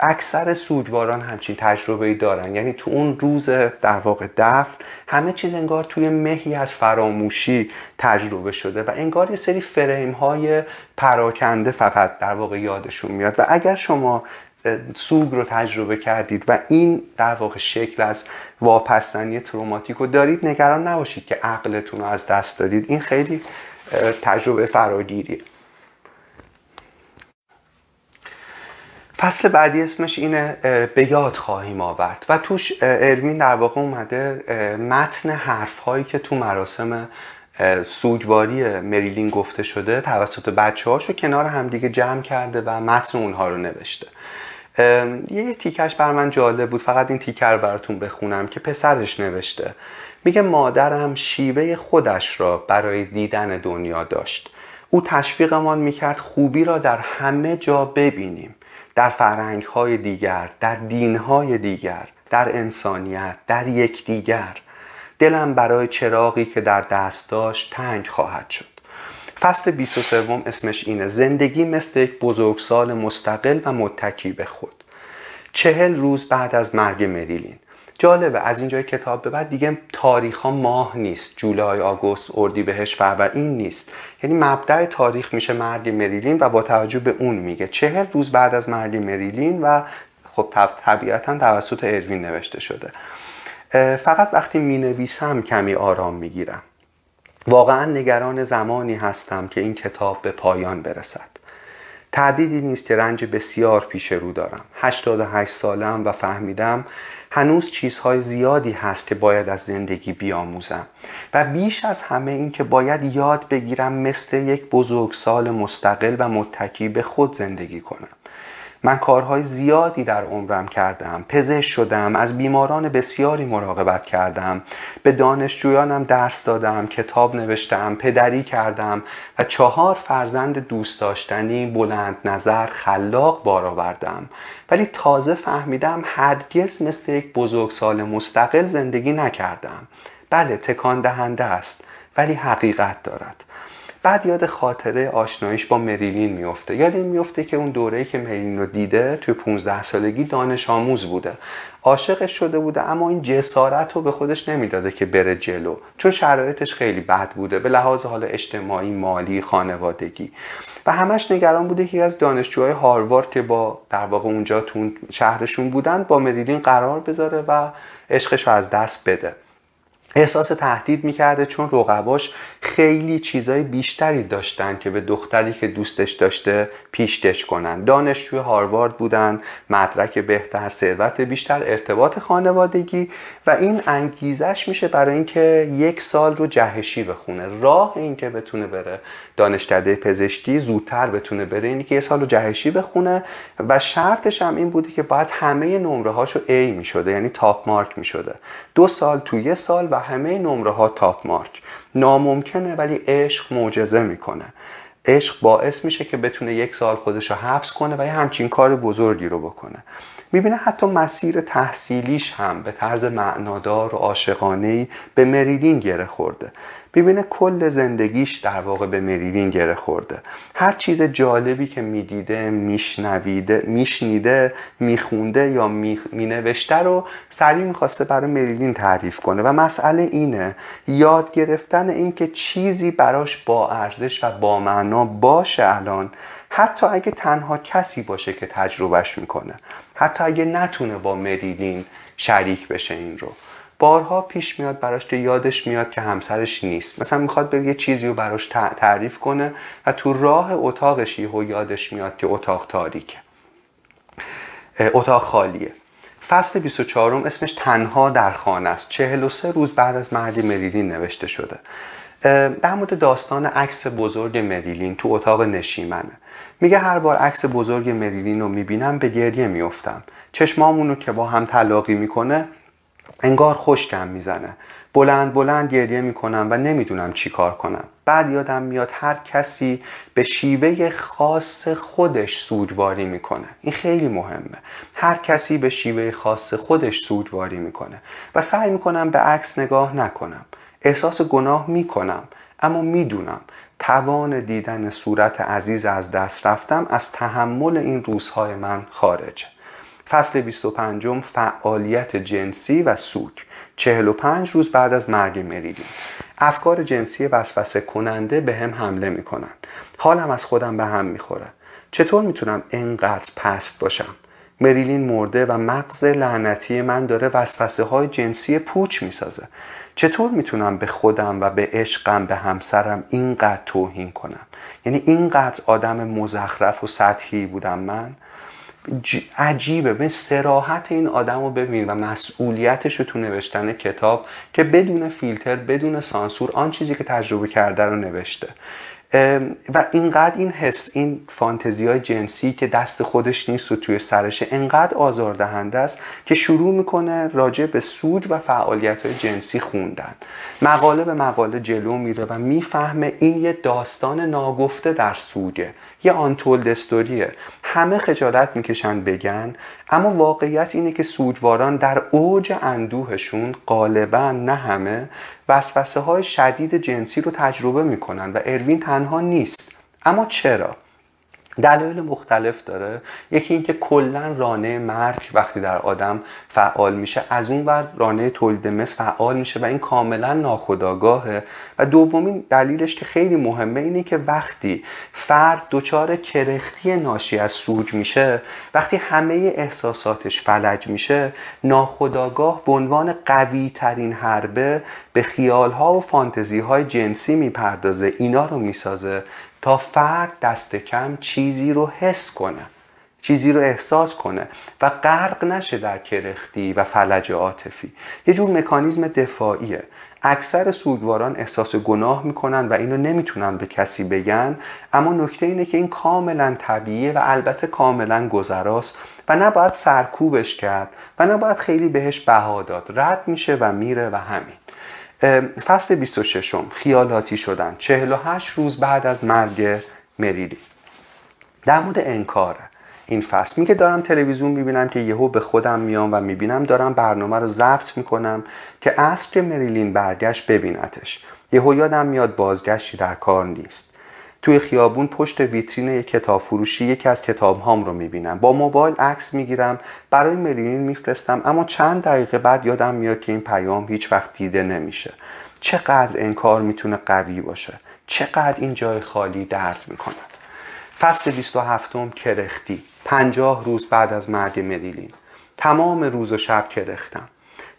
اکثر سوگواران همچین تجربه ای دارن. یعنی تو اون روز در واقع دفن همه چیز انگار توی مهی از فراموشی تجربه شده و انگار یه سری فریم های پراکنده فقط در واقع یادشون میاد. و اگر شما سوگ رو تجربه کردید و این در واقع شکل از واپستنی تروماتیک رو دارید نگران نباشید که عقلتون رو از دست دادید. این خیلی تجربه فراگیریه. فصل بعدی اسمش اینه به یاد خواهیم آورد. و توش اروین در واقع اومده متن حرف هایی که تو مراسم سوگواری مریلین گفته شده توسط بچه هاشو کنار همدیگه جمع کرده و متن اونها رو نوشته. یه تیکش بر من جالب بود فقط این تیکر براتون بخونم که پسرش نوشته. میگه مادرم شیوه خودش را برای دیدن دنیا داشت. او تشویقمان می‌کرد خوبی را در همه جا ببینیم. در فرهنگ های دیگر در دین های دیگر در انسانیت در یکدیگر. دلم برای چراغی که در دست داشت تنگ خواهد شد. فصل 23 اسمش اینه. زندگی مثل یک بزرگسال مستقل و متکی به خود. چهل روز بعد از مرگ مریلین. جالبه از اینجای کتاب به بعد دیگه تاریخ ها ماه نیست. جولای آگوست اردیبهشت فروردین این نیست. یعنی مبدع تاریخ میشه مرگ مریلین و با توجه به اون میگه. چهل روز بعد از مرگ مریلین و خب طبیعتا توسط اروین نوشته شده. فقط وقتی می نویسم کمی آرام می گیرم واقعا نگران زمانی هستم که این کتاب به پایان برسد. تردیدی نیست که رنج بسیار پیش رو دارم. 88 سالم و فهمیدم هنوز چیزهای زیادی هست که باید از زندگی بیاموزم. و بیش از همه این که باید یاد بگیرم مثل یک بزرگسال مستقل و متکی به خود زندگی کنم. من کارهای زیادی در عمرم کردم پزشک شدم از بیماران بسیاری مراقبت کردم. به دانشجویانم درس دادم کتاب نوشتم پدری کردم و چهار فرزند دوست داشتنی بلند نظر خلاق بار آوردم. ولی تازه فهمیدم هرگز مثل یک بزرگسال مستقل زندگی نکردم. بله تکان دهنده است ولی حقیقت دارد. بعد یاد خاطره آشناییش با مریلین میفته. یاد این میفته که اون دوره‌ای که مریلین رو دیده توی 15 سالگی دانش آموز بوده. عاشقش شده بوده اما این جسارت رو به خودش نمی‌داده که بره جلو. چون شرایطش خیلی بد بوده به لحاظ حال اجتماعی مالی خانوادگی. و همش نگران بوده که از دانشجوهای هاروارد که با در واقع اونجا تو شهرشون بودن با مریلین قرار بذاره و عشقش رو از دست بده. احساس تهدید می‌کرده چون رقباش خیلی چیزای بیشتری داشتن که به دختری که دوستش داشته پیشتش کنن. دانشجوی هاروارد بودن مدرک بهتر ثروت بیشتر ارتباط خانوادگی و این انگیزش میشه برای اینکه یک سال رو جهشی بخونه. راه اینکه بتونه بره دانشکده پزشکی زودتر بتونه بره اینی که یه سال رو جهشی بخونه و شرطش هم این بوده که باید همه نمره هاشو A می‌شده یعنی تاپ مارک می‌شده. دو سال تو یه سال و همه نمره ها تاپ مارک. ناممکنه ولی عشق معجزه می‌کنه. عشق باعث میشه که بتونه یک سال خودش رو حبس کنه و یه همچین کار بزرگی رو بکنه. می‌بینه حتی مسیر تحصیلیش هم به طرز معنادار و عاشقانه به مریلین گره خورده. ببینه کل زندگیش در واقع به مریلین گره خورده. هر چیز جالبی که می‌دیده میشنویده میشنیده میخونده یا مینوشته رو سریع می‌خواسته برای مریلین تعریف کنه. و مسئله اینه یاد گرفتن این که چیزی براش با ارزش و با معنا باشه الان حتی اگه تنها کسی باشه که تجربهش می‌کنه. حتی اگه نتونه با مریلین شریک بشه این رو. بارها پیش میاد براش که یادش میاد که همسرش نیست. مثلا می‌خواد به یه چیزی رو براش تعریف کنه و تو راه اتاقش یهو یادش میاد که اتاق تاریکه. اتاق خالیه. فصل 24 اسمش تنها در خانه است. 43 روز بعد از مرگ مریلین نوشته شده. در مورد داستان عکس بزرگ مریلین تو اتاق نشیمنه. میگه هر بار عکس بزرگ مریلین رو می‌بینم به گریه میفتم چشمامونو که با هم تلاقی می‌کنه انگار خشکم می‌زنه. بلند بلند گریه می‌کنم و نمی‌دونم چی کار کنم. بعد یادم میاد هر کسی به شیوه خاص خودش سوگواری می‌کنه. این خیلی مهمه. هر کسی به شیوه خاص خودش سوگواری می‌کنه. و سعی می‌کنم به عکس نگاه نکنم. احساس گناه می‌کنم اما می‌دونم. توان دیدن صورت عزیز از دست رفتم از تحمل این روزهای من خارجه فصل 25 فعالیت جنسی و سوگ 45 روز بعد از مرگ مریلین افکار جنسی وسوسه کننده به هم حمله می‌کنن. حالم از خودم به هم می‌خوره. چطور می‌تونم انقدر پست باشم؟ مریلین مرده و مغز لعنتی من داره وسوسه های جنسی پوچ می‌سازه. چطور می‌تونم به خودم و به عشقم به همسرم اینقدر توهین کنم؟ یعنی اینقدر آدم مزخرف و سطحی بودم من؟ عجیبه. به سراحت این آدم رو ببین و مسئولیتش رو تو نوشتن کتاب که بدون فیلتر بدون سانسور آن چیزی که تجربه کرده رو نوشته. و اینقدر این حس این فانتزی های جنسی که دست خودش نیست و توی سرشه انقدر آزاردهنده است که شروع می‌کنه راجع به سود و فعالیت های جنسی خوندن. مقاله به مقاله جلو میره و می‌فهمه این یه داستان ناگفته در سوده یه آنتول دستوریه همه خجالت می‌کشن بگن اما واقعیت اینه که سودواران در اوج اندوهشون غالبا نه همه وسوسه های شدید جنسی رو تجربه می‌کنن و اروین تنها نیست اما چرا؟ دلایل مختلف داره. یکی اینکه کلا رانه مرگ وقتی در آدم فعال میشه از اون ور رانه تولید مثل فعال میشه و این کاملا ناخودآگاهه. و دومین دلیلش که خیلی مهمه اینه که وقتی فرد دچار کرختی ناشی از سوگ میشه وقتی همه احساساتش فلج میشه ناخودآگاه به عنوان قوی ترین حربه به خیالها و فانتزی های جنسی می‌پردازه. اینا رو می‌سازه. تا فرد دست کم چیزی رو حس کنه چیزی رو احساس کنه و غرق نشه در کرختی و فلج عاطفی. یه جور مکانیزم دفاعیه. اکثر سوگواران احساس گناه می‌کنن و اینو نمی‌تونن به کسی بگن اما نکته اینه که این کاملا طبیعیه و البته کاملا گذراست و نباید سرکوبش کرد و نباید خیلی بهش بها داد. رد میشه و میره و همین. فصل 26 خیالاتی شدن. 48 روز بعد از مرگ مریلی در مورد انکار این فصل میگه دارم تلویزیون می‌بینم که یهو به خودم میام و می‌بینم دارم برنامه رو ضبط می‌کنم که که مریلین برگشت ببینتش. یهو یادم میاد بازگشتی در کار نیست. توی خیابون پشت ویترین یک کتاب فروشی یکی از کتاب هام رو می‌بینم. با موبایل عکس می‌گیرم برای ملینین میفرستم اما چند دقیقه بعد یادم میاد که این پیام هیچ وقت دیده نمیشه. چقدر انکار می‌تونه قوی باشه؟ چقدر این جای خالی درد می‌کنه؟ فصل 27 کرختی. پنجاه روز بعد از مرگ مریلین تمام روز و شب کرختم.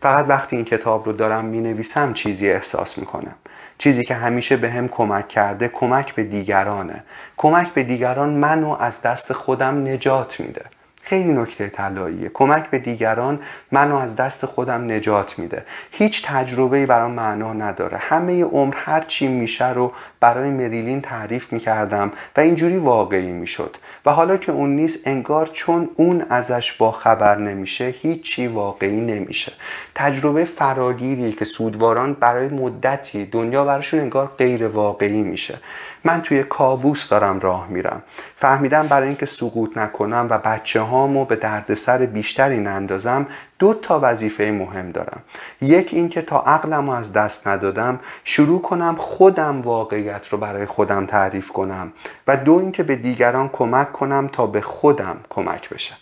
فقط وقتی این کتاب رو دارم می نویسم چیزی احساس می کنم چیزی که همیشه به هم کمک کرده کمک به دیگرانه. کمک به دیگران منو از دست خودم نجات میده. خیلی نکته طلاییه. کمک به دیگران منو از دست خودم نجات میده. هیچ تجربه برام معنا نداره. همه عمر هر چی میشه رو برای مریلین تعریف می‌کردم و اینجوری واقعی می‌شد. و حالا که اون نیست انگار چون اون ازش با خبر نمیشه هیچی واقعی نمیشه. تجربه فراگیریه که سودواران برای مدتی دنیا براشون انگار غیر واقعی میشه. من توی کابوس دارم راه میرم. فهمیدم برای اینکه سقوط نکنم و بچه هامو به دردسر بیشتری نندازم دو تا وظیفه مهم دارم. یک اینکه تا عقلم از دست ندادم شروع کنم خودم واقعیت رو برای خودم تعریف کنم و دو اینکه به دیگران کمک کنم تا به خودم کمک بشه.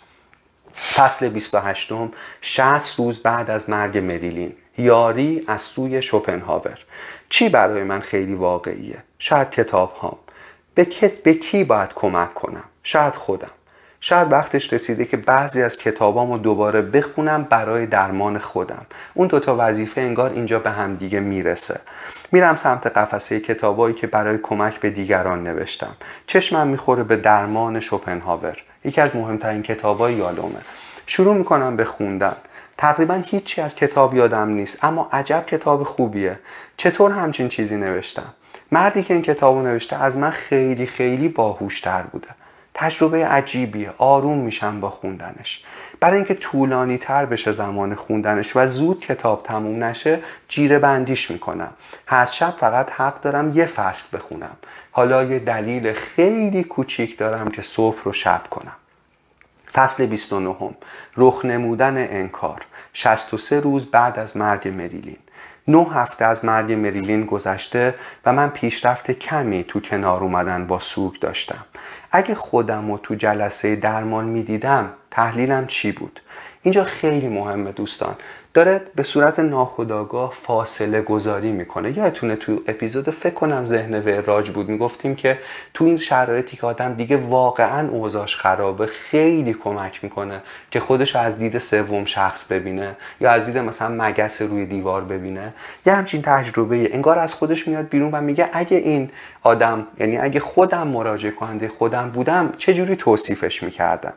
فصل 28 60 روز بعد از مرگ مریلین. یاری از سوی شوپنهاور. چی برای من خیلی واقعیه؟ شاید کتاب هام به, کی باید کمک کنم؟ شاید خودم. شاید وقتش رسیده که بعضی از کتابامو دوباره بخونم برای درمان خودم. اون دوتا وظیفه انگار اینجا به هم دیگه می‌رسه. میرم سمت قفسه کتابایی که برای کمک به دیگران نوشتم. چشمم می‌خوره به درمان شوپنهاور. یکی از مهمترین کتابای یالومه. شروع می‌کنم به خوندن. تقریبا هیچی از کتاب یادم نیست اما عجب کتاب خوبیه. چطور همچین چیزی نوشتم؟ مردی که این کتاب نوشته از من خیلی خیلی باهوشتر بوده. تجربه عجیبیه آروم میشم با خوندنش. برای اینکه طولانی تر بشه زمان خوندنش و زود کتاب تموم نشه جیره بندیش می‌کنم. هر شب فقط حق دارم یه فصل بخونم. حالا یه دلیل خیلی کوچیک دارم که صبح رو شب کنم. فصل 29 هم. رخ نمودن انکار. 63 روز بعد از مرگ مریلین. نه هفته از مرگ مریلین گذشته و من پیشرفت کمی تو کنار اومدن با سوگ داشتم. اگه خودم رو تو جلسه درمان می‌دیدم تحلیلم چی بود؟ اینجا خیلی مهمه دوستان. داره به صورت ناخودآگاه فاصله گذاری می‌کنه. یادتونه تو اپیزود فکر کنم ذهن وراج بود می‌گفتیم که تو این شرایطی که آدم دیگه واقعا اوضاش خرابه خیلی کمک می‌کنه که خودش از دید سوم شخص ببینه یا از دید مثلا مگس روی دیوار ببینه. یه همچین تجربه انگار از خودش میاد بیرون و میگه اگه این آدم یعنی اگه خودم مراجعه کننده خودم بودم چه جوری توصیفش می‌کردم؟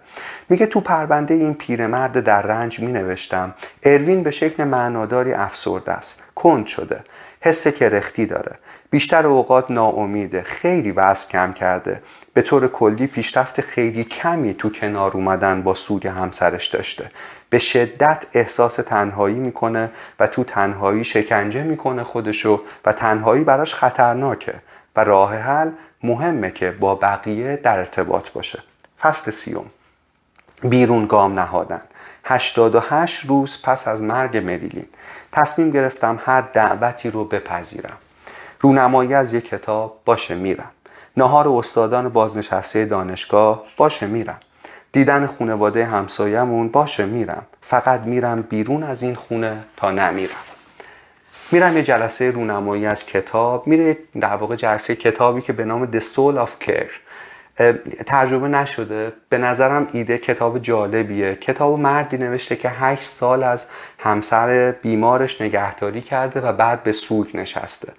میگه تو پرونده این پیرمرد در رنج مینوشتم اروین به شکل معناداری افسرده است. کند شده. حس کرختی داره. بیشتر اوقات ناامیده. خیلی وزن کم کرده. به طور کلی پیشرفت خیلی کمی تو کنار اومدن با سوگ همسرش داشته. به شدت احساس تنهایی می‌کنه و تو تنهایی شکنجه می‌کنه خودشو و تنهایی براش خطرناکه. و راه حل مهمه که با بقیه در ارتباط باشه. فصل سیوم. بیرون گام نهادن. 88 روز پس از مرگ مریلین. تصمیم گرفتم هر دعوتی رو بپذیرم. رونمایی از یک کتاب باشه میرم. نهار استادان بازنشسته دانشگاه باشه میرم. دیدن خونواده همسایمون باشه میرم. فقط میرم بیرون از این خونه تا نمیرم. میرم یه جلسه رونمایی از کتاب. میره در واقع جلسه کتابی که به نام The Soul of Care. ترجمه نشده. به نظرم ایده کتاب جالبیه. کتاب مردی نوشته که هشت سال از همسر بیمارش نگهداری کرده و بعد به سوگ نشسته.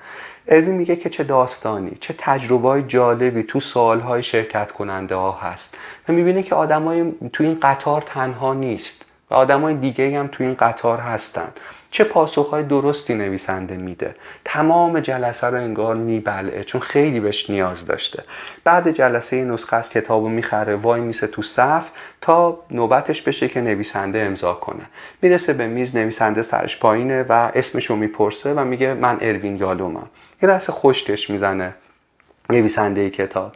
اروی میگه که چه داستانی چه تجربه جالبی تو سالهای شرکت کننده ها هست. و می‌بینه که آدمای تو این قطار تنها نیست و آدمای دیگه هم تو این قطار هستن. چه پاسخهای درستی نویسنده میده. تمام جلسه رو انگار میبلعه چون خیلی بهش نیاز داشته. بعد جلسه نسخه از کتابو می‌خره وای میسه تو صف تا نوبتش بشه که نویسنده امضا کنه. می‌رسه به میز نویسنده سرش پایینه و اسمشو می‌پرسه و میگه من اروین یالومم. یه لحظه خشکش می‌زنه نویسنده کتاب.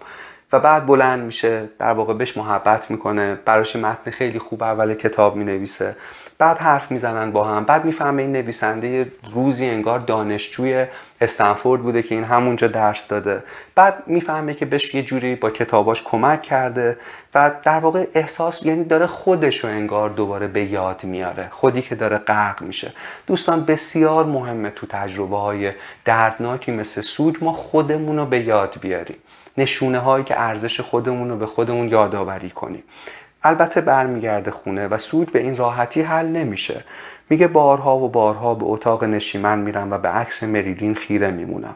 و بعد بلند میشه در واقع بهش محبت می‌کنه. براش متن خیلی خوب اول کتاب می‌نویسه. بعد حرف می‌زنن با هم. بعد می‌فهمه این نویسنده روزی انگار دانشجوی استنفورد بوده که این همونجا درس داده. بعد می‌فهمه که بهش یه جوری با کتاباش کمک کرده و در واقع احساس یعنی داره خودش رو انگار دوباره به یاد میاره. خودی که داره غرق میشه. دوستان بسیار مهمه تو تجربه های دردناکی مثل سود ما خودمون رو به یاد بیاریم. نشونه هایی که ارزش خودمون رو به خودمون یادآوری کنیم. البته برمیگرده خونه و سود به این راحتی حل نمیشه. میگه بارها و بارها به اتاق نشیمن میرم و به عکس مریلین خیره میمونم.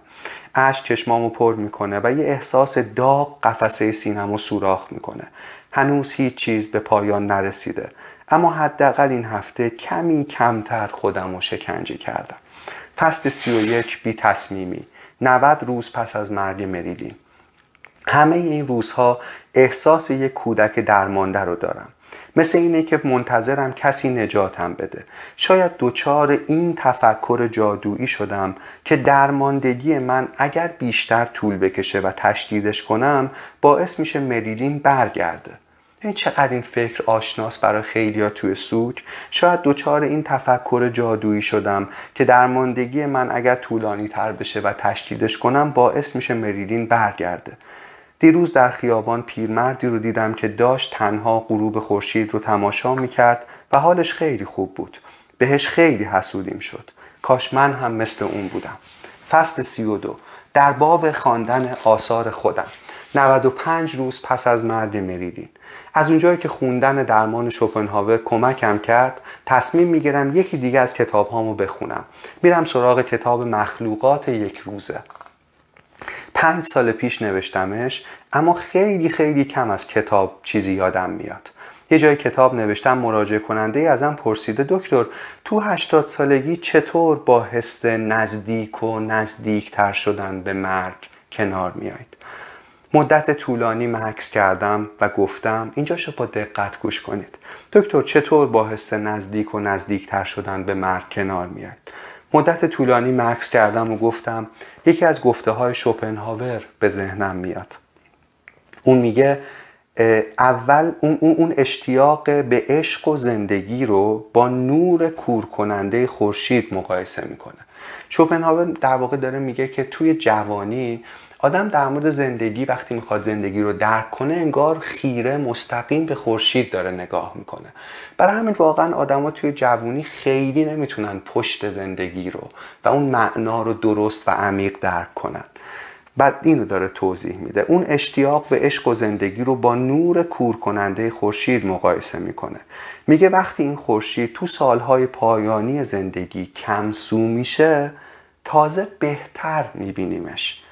اشک چشمامو پر می‌کنه و یه احساس داغ قفسه سینمو سوراخ می‌کنه. هنوز هیچ چیز به پایان نرسیده. اما حداقل این هفته کمی کمتر خودم رو شکنجه کردم. فصل سی و یک بی تصمیمی. 90 روز پس از مرگ مریلین. همه این روزها احساس یک کودک درمانده رو دارم. مثل اینه که منتظرم کسی نجاتم بده. شاید دوچار این تفکر جادویی شدم که درماندگی من اگر بیشتر طول بکشه و تشدیدش کنم باعث میشه مریلین برگرده. این چقدر این فکر آشناس برای خیلیا توی سوک؟ شاید دوچار این تفکر جادویی شدم که درماندگی من اگر طولانی تر بشه و تشدیدش کنم باعث میشه مریلین برگرده. دیروز در خیابان پیرمردی رو دیدم که داشت تنها غروب خورشید رو تماشا می‌کرد و حالش خیلی خوب بود. بهش خیلی حسودیم شد. کاش من هم مثل اون بودم. فصل سی و دو. در باب خواندن آثار خودم. 95 روز پس از مرگ مریلین از اونجایی که خوندن درمان شوپنهاور کمکم کرد تصمیم می‌گیرم یکی دیگه از کتاب هامو بخونم. میرم سراغ کتاب مخلوقات یک روزه. پنج سال پیش نوشتمش اما خیلی خیلی کم از کتاب چیزی یادم میاد. یه جای کتاب نوشتم مراجعه کننده ازم پرسیده دکتر تو هشتاد سالگی چطور با حس نزدیک و نزدیکتر شدن به مرگ کنار میایید؟ مدت طولانی مکس کردم و گفتم اینجاشو با دقت گوش کنید. دکتر چطور با حس نزدیک و نزدیکتر شدن به مرگ کنار میاد مدت طولانی مکس کردم و گفتم یکی از گفته های شوپنهاور به ذهنم میاد. اون میگه اول اون, اون اشتیاق به عشق و زندگی رو با نور کور کننده خورشید مقایسه می‌کنه. شوپنهاور در واقع داره میگه که توی جوانی آدم در مورد زندگی وقتی می‌خواد زندگی رو درک کنه انگار خیره مستقیم به خورشید داره نگاه می‌کنه. برای همین واقعا آدما توی جوانی خیلی نمی‌تونن پشت زندگی رو و اون معنا رو درست و عمیق درک کنن. بعد اینو داره توضیح میده. اون اشتیاق به عشق و زندگی رو با نور کور کننده خورشید مقایسه می‌کنه. میگه وقتی این خورشید تو سالهای پایانی زندگی کمسو میشه تازه بهتر میبینیمش.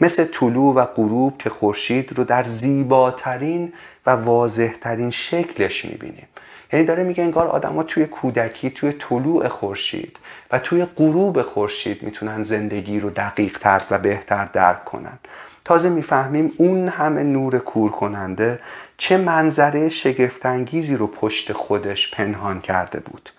مثل طلوع و غروب که خورشید رو در زیباترین و واضحترین شکلش می‌بینیم. یعنی داره میگه انگار آدما توی کودکی توی طلوع خورشید و توی غروب خورشید می‌تونن زندگی رو دقیق تر و بهتر درک کنن. تازه می‌فهمیم اون همه نور کور کننده چه منظره شگفتانگیزی رو پشت خودش پنهان کرده بود.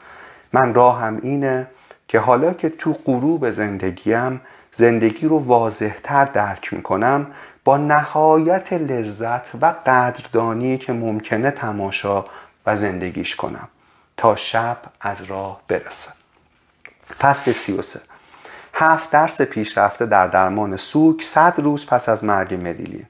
من راهم اینه که حالا که تو غروب زندگیم زندگی رو واضحتر درک می‌کنم با نهایت لذت و قدردانی که ممکنه تماشا و زندگیش کنم. تا شب از راه برسه. فصل 33 هفت درس پیشرفته در درمان سوک صد روز پس از مرگ مریلین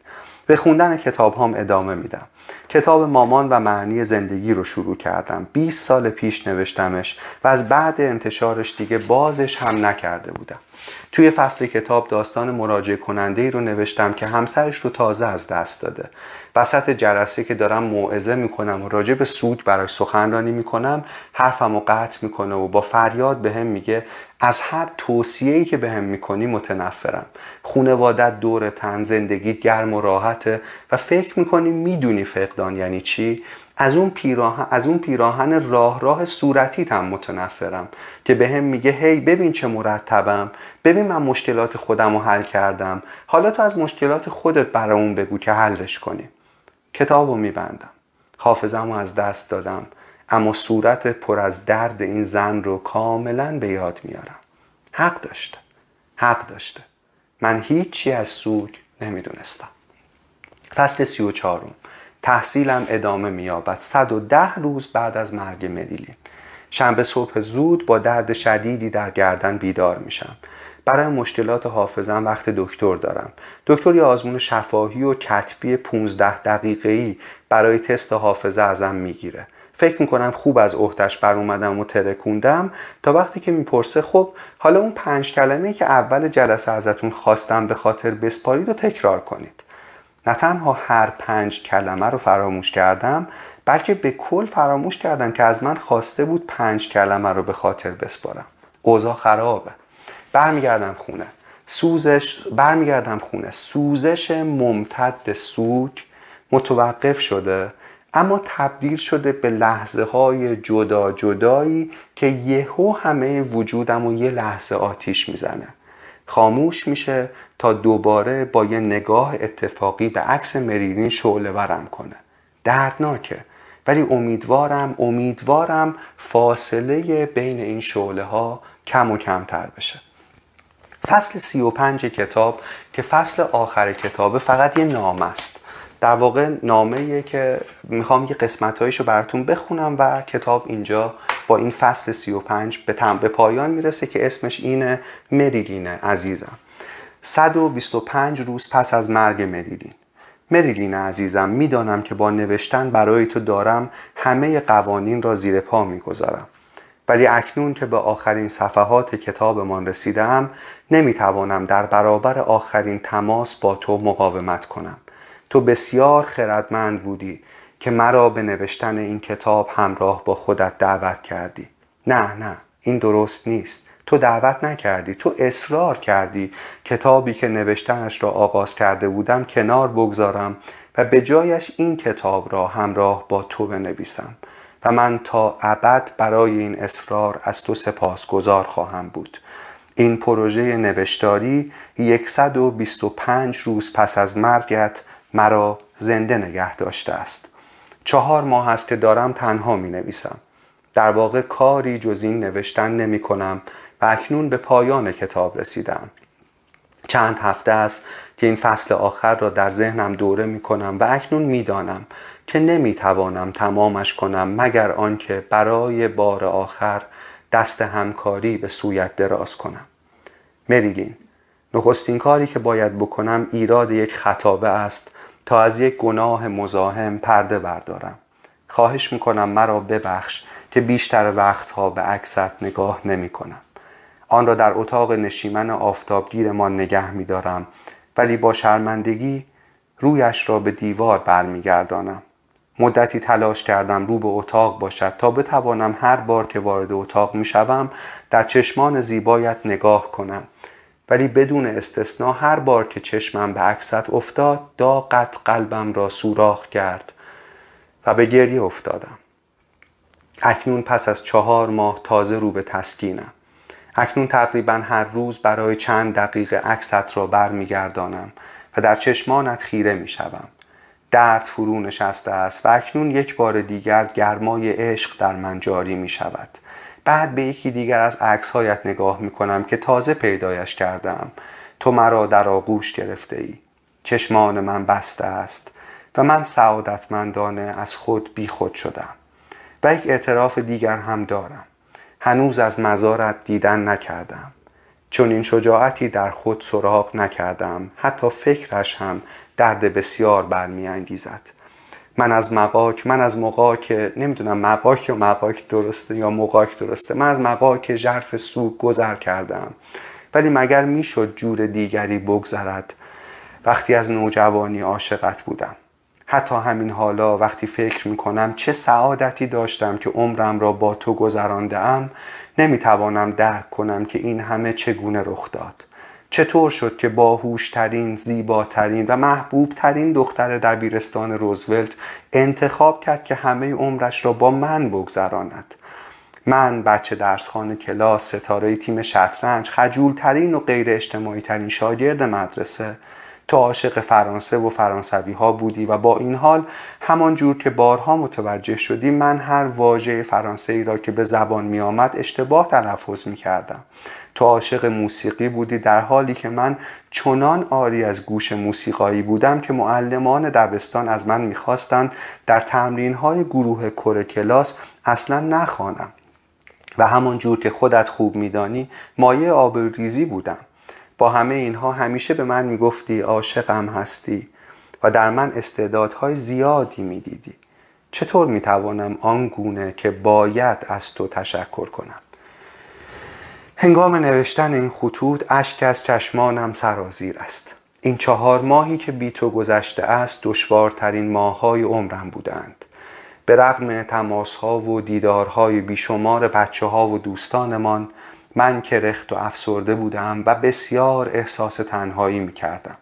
به خوندن کتاب هم ادامه میدم. کتاب مامان و معنی زندگی رو شروع کردم. 20 سال پیش نوشتمش و از بعد انتشارش دیگه بازش هم نکرده بودم. توی فصل کتاب داستان مراجعه کننده ای رو نوشتم که همسرش رو تازه از دست داده. وسط جلسه که دارم موعظه می‌کنم و راجع به سود برای سخنرانی می‌کنم حرفم رو قطع می‌کنه و با فریاد به هم میگه از هر توصیه‌ای که بهم به می‌کنی متنفرم. خونوادت دور تن زندگی گرم و راحته و فکر می‌کنی می‌دونی فقدان یعنی چی؟ از اون پیراهن از اون پیراهن راه راه صورتی هم متنفرم که به هم میگه هی ببین چه مرتبم. ببین من مشکلات خودم رو حل کردم. حالا تو از مشکلات خودت برامون بگو که حلش کنیم کتاب رو میبندم. حافظم رو از دست دادم. اما صورت پر از درد این زن رو کاملا به یاد میارم. حق داشته. حق داشته. من هیچی از سوگ نمی‌دونستم. فصل سی و چارم تحصیلم ادامه مییابد. 110 روز بعد از مرگ مریلین شنبه صبح زود با درد شدیدی در گردن بیدار میشم. برای مشکلات حافظم وقت دکتر دارم. دکتر یه آزمون شفاهی و کتبی 15 دقیقه‌ای برای تست حافظه ازم می‌گیره. فکر می‌کنم خوب از احتش بر اومدم و ترکوندم تا وقتی که می‌پرسه خب حالا اون پنج کلمه که اول جلسه ازتون خواستم به خاطر بسپارید و تکرار کنید. نه تنها هر پنج کلمه رو فراموش کردم بلکه به کل فراموش کردم که از من خواسته بود پنج کلمه رو به خاطر بسپارم. اوضاع خرابه. برمیگردم خونه. سوزش برمیگردم خونه. سوزش ممتد سوک متوقف شده اما تبدیل شده به لحظه های جدا جدایی که یهو همه وجودم و یه لحظه آتیش می‌زنه. خاموش میشه تا دوباره با یه نگاه اتفاقی به عکس مریلین شعله ورم کنه. دردناکه. ولی امیدوارم امیدوارم فاصله بین این شعله ها کم و کمتر بشه. فصل سی و پنج کتاب که فصل آخر کتابه فقط یه نام است. در واقع نامه که می‌خوام یه قسمت رو براتون بخونم و کتاب اینجا با این فصل 35 به, به پایان می‌رسه که اسمش اینه مریلینه عزیزم. 125 روز پس از مرگ مریلین. مریلین عزیزم می‌دانم که با نوشتن برای تو دارم همه قوانین را زیر پا می‌گذارم. ولی اکنون که به آخرین صفحات کتابمان رسیدم نمی‌توانم در برابر آخرین تماس با تو مقاومت کنم. تو بسیار خردمند بودی که مرا به نوشتن این کتاب همراه با خودت دعوت کردی. نه نه این درست نیست. تو دعوت نکردی تو اصرار کردی. کتابی که نوشتنش را آغاز کرده بودم کنار بگذارم و به جایش این کتاب را همراه با تو بنویسم. و من تا ابد برای این اصرار از تو سپاسگزار خواهم بود. این پروژه نوشتاری 125 روز پس از مرگت مرا زنده نگه داشته است. چهار ماه است که دارم تنها می نویسم. در واقع کاری جز این نوشتن نمی کنم و اکنون به پایان کتاب رسیدم. چند هفته است که این فصل آخر را در ذهنم دوره می کنم و اکنون می دانم که نمی توانم تمامش کنم مگر آنکه برای بار آخر دست همکاری به سویت دراز کنم مریلین نخستین کاری که باید بکنم ایراد یک خطابه است تا از یک گناه مزاحم پرده بردارم خواهش می‌کنم مرا ببخش که بیشتر وقتها به عکست نگاه نمی کنم. آن را در اتاق نشیمن آفتابگیرمان نگه می دارم ولی با شرمندگی رویش را به دیوار برمیگردانم. مدتی تلاش کردم رو به اتاق باشد تا بتوانم هر بار که وارد اتاق می شوم در چشمان زیبایت نگاه کنم. ولی بدون استثنا هر بار که چشمم به عکست افتاد داغت قلبم را سوراخ کرد و به گریه افتادم. اکنون پس از چهار ماه تازه رو به تسکینم. اکنون تقریبا هر روز برای چند دقیقه عکست را برمیگردانم و در چشمانت خیره می شوم. درد فرو نشسته است و اکنون یک بار دیگر گرمای عشق در من جاری می شود. بعد به یکی دیگر از عکسهایت نگاه می کنم که تازه پیدایش کردم. تو مرا در آغوش گرفته ای چشمان من بسته است و من سعادتمندانه از خود بی خود شدم و یک اعتراف دیگر هم دارم. هنوز از مزارت دیدن نکردم. چون این شجاعتی در خود سراغ نکردم. حتی فکرش هم درد بسیار برمیانگیزد. من از مقاک من از مقاک نمی‌دونم مقاک یا مقاک درسته یا مقاک درسته. من از مقاک ژرف سوگ گذر کردم. ولی مگر می‌شد جور دیگری بگذرد؟ وقتی از نوجوانی عاشقت بودم. حتی همین حالا وقتی فکر می‌کنم چه سعادتی داشتم که عمرم را با تو گذرانده ام نمی‌توانم درک کنم که این همه چگونه رخ داد. چطور شد که باهوشترین، زیباترین و محبوبترین دختر دبیرستان روزولت انتخاب کرد که همه عمرش را با من بگذراند؟ من بچه درسخان کلاس ستاره تیم شطرنج خجولترین و غیر اجتماعی ترین شاگرد مدرسه تو عاشق فرانسه و فرانسوی ها بودی و با این حال همان جور که بارها متوجه شدی من هر واژه فرانسه ای را که به زبان می آمد اشتباه تلفظ می کردم تو عاشق موسیقی بودی در حالی که من چنان آری از گوش موسیقایی بودم که معلمان دبستان از من می‌خواستند در تمرین های گروه کره کلاس اصلا نخوانم و همان جور که خودت خوب میدانی مایه آبروریزی بودم. با همه اینها همیشه به من می‌گفتی عاشقم هستی. و در من استعدادهای زیادی می‌دیدی. چطور می‌توانم آن گونه که باید از تو تشکر کنم؟ هنگام نوشتن این خطوط اشک از چشمانم سرازیر است. این چهار ماهی که بی تو گذشته است دشوارترین ماههای عمرم بودند. به رغم تماس ها و دیدارهای بیشمار بچه ها و دوستانمان من کرخت و افسرده بودم و بسیار احساس تنهایی می کردم.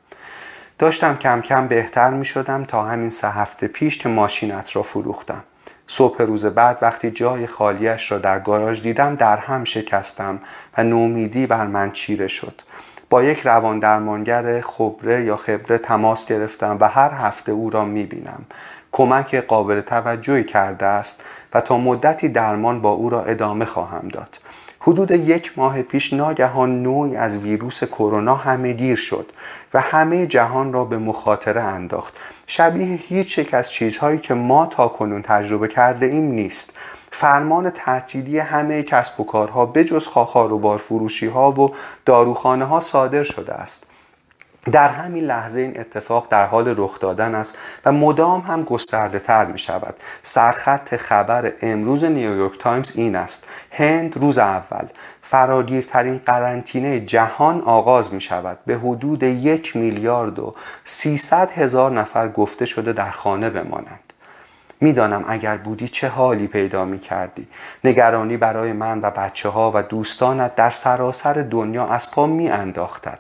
داشتم کم کم بهتر می شدم تا همین سه هفته پیش که ماشینت را فروختم. صبح روز بعد وقتی جای خالیش را در گاراژ دیدم در هم شکستم و نومیدی بر من چیره شد. با یک روان درمانگر خبره یا خبره تماس گرفتم و هر هفته او را می بینم. کمک قابل توجهی کرده است و تا مدتی درمان با او را ادامه خواهم داد. حدود یک ماه پیش ناگهان نوعی از ویروس کرونا همه گیر شد و همه جهان را به مخاطره انداخت. شبیه هیچ یک از چیزهایی که ما تا کنون تجربه کرده ایم نیست. فرمان تعطیلی همه کسب و کارها بجز خاخار و بارفروشی ها و داروخانه ها صادر شده است. در همین لحظه این اتفاق در حال رخ دادن است و مدام هم گسترده تر می شود. سرخط خبر امروز نیویورک تایمز این است. هند روز اول. فراگیرترین قرنطینه جهان آغاز می شود. به حدود یک میلیارد و سیصد هزار نفر گفته شده در خانه بمانند. می‌دانم اگر بودی چه حالی پیدا می کردی نگرانی برای من و بچه ها و دوستانت در سراسر دنیا از پا می انداختد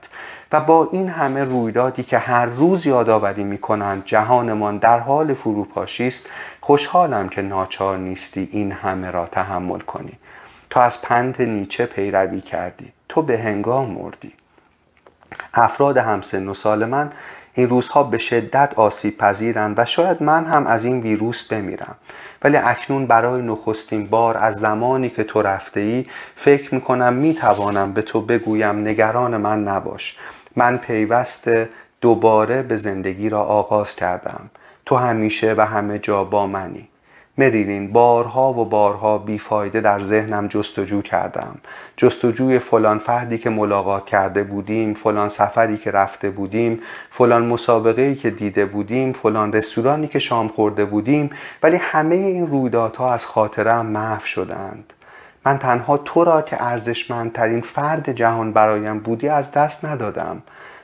و با این همه رویدادی که هر روز یادآوری می کنند جهانمان در حال فروپاشی است خوشحالم که ناچار نیستی این همه را تحمل کنی. تو از پند نیچه پیروی کردی. تو به هنگام مردی. افراد همسن و سال من این روزها به شدت آسیب پذیرند و شاید من هم از این ویروس بمیرم. ولی اکنون برای نخستین بار از زمانی که تو رفته ای فکر می کنم می توانم به تو بگویم نگران من نباش. من پیوست دوباره به زندگی را آغاز کردم. تو همیشه و همه جا با منی. مریلین بارها و بارها بیفایده در ذهنم جستجو کردم. جستجوی فلان فردی که ملاقات کرده بودیم فلان سفری که رفته بودیم فلان مسابقه که دیده بودیم فلان رستورانی که شام خورده بودیم ولی همه این رویدادها از خاطرم محو شدند. من تنها تو را که ارزشمندترین فرد جهان برایم بودی از دست ندادم.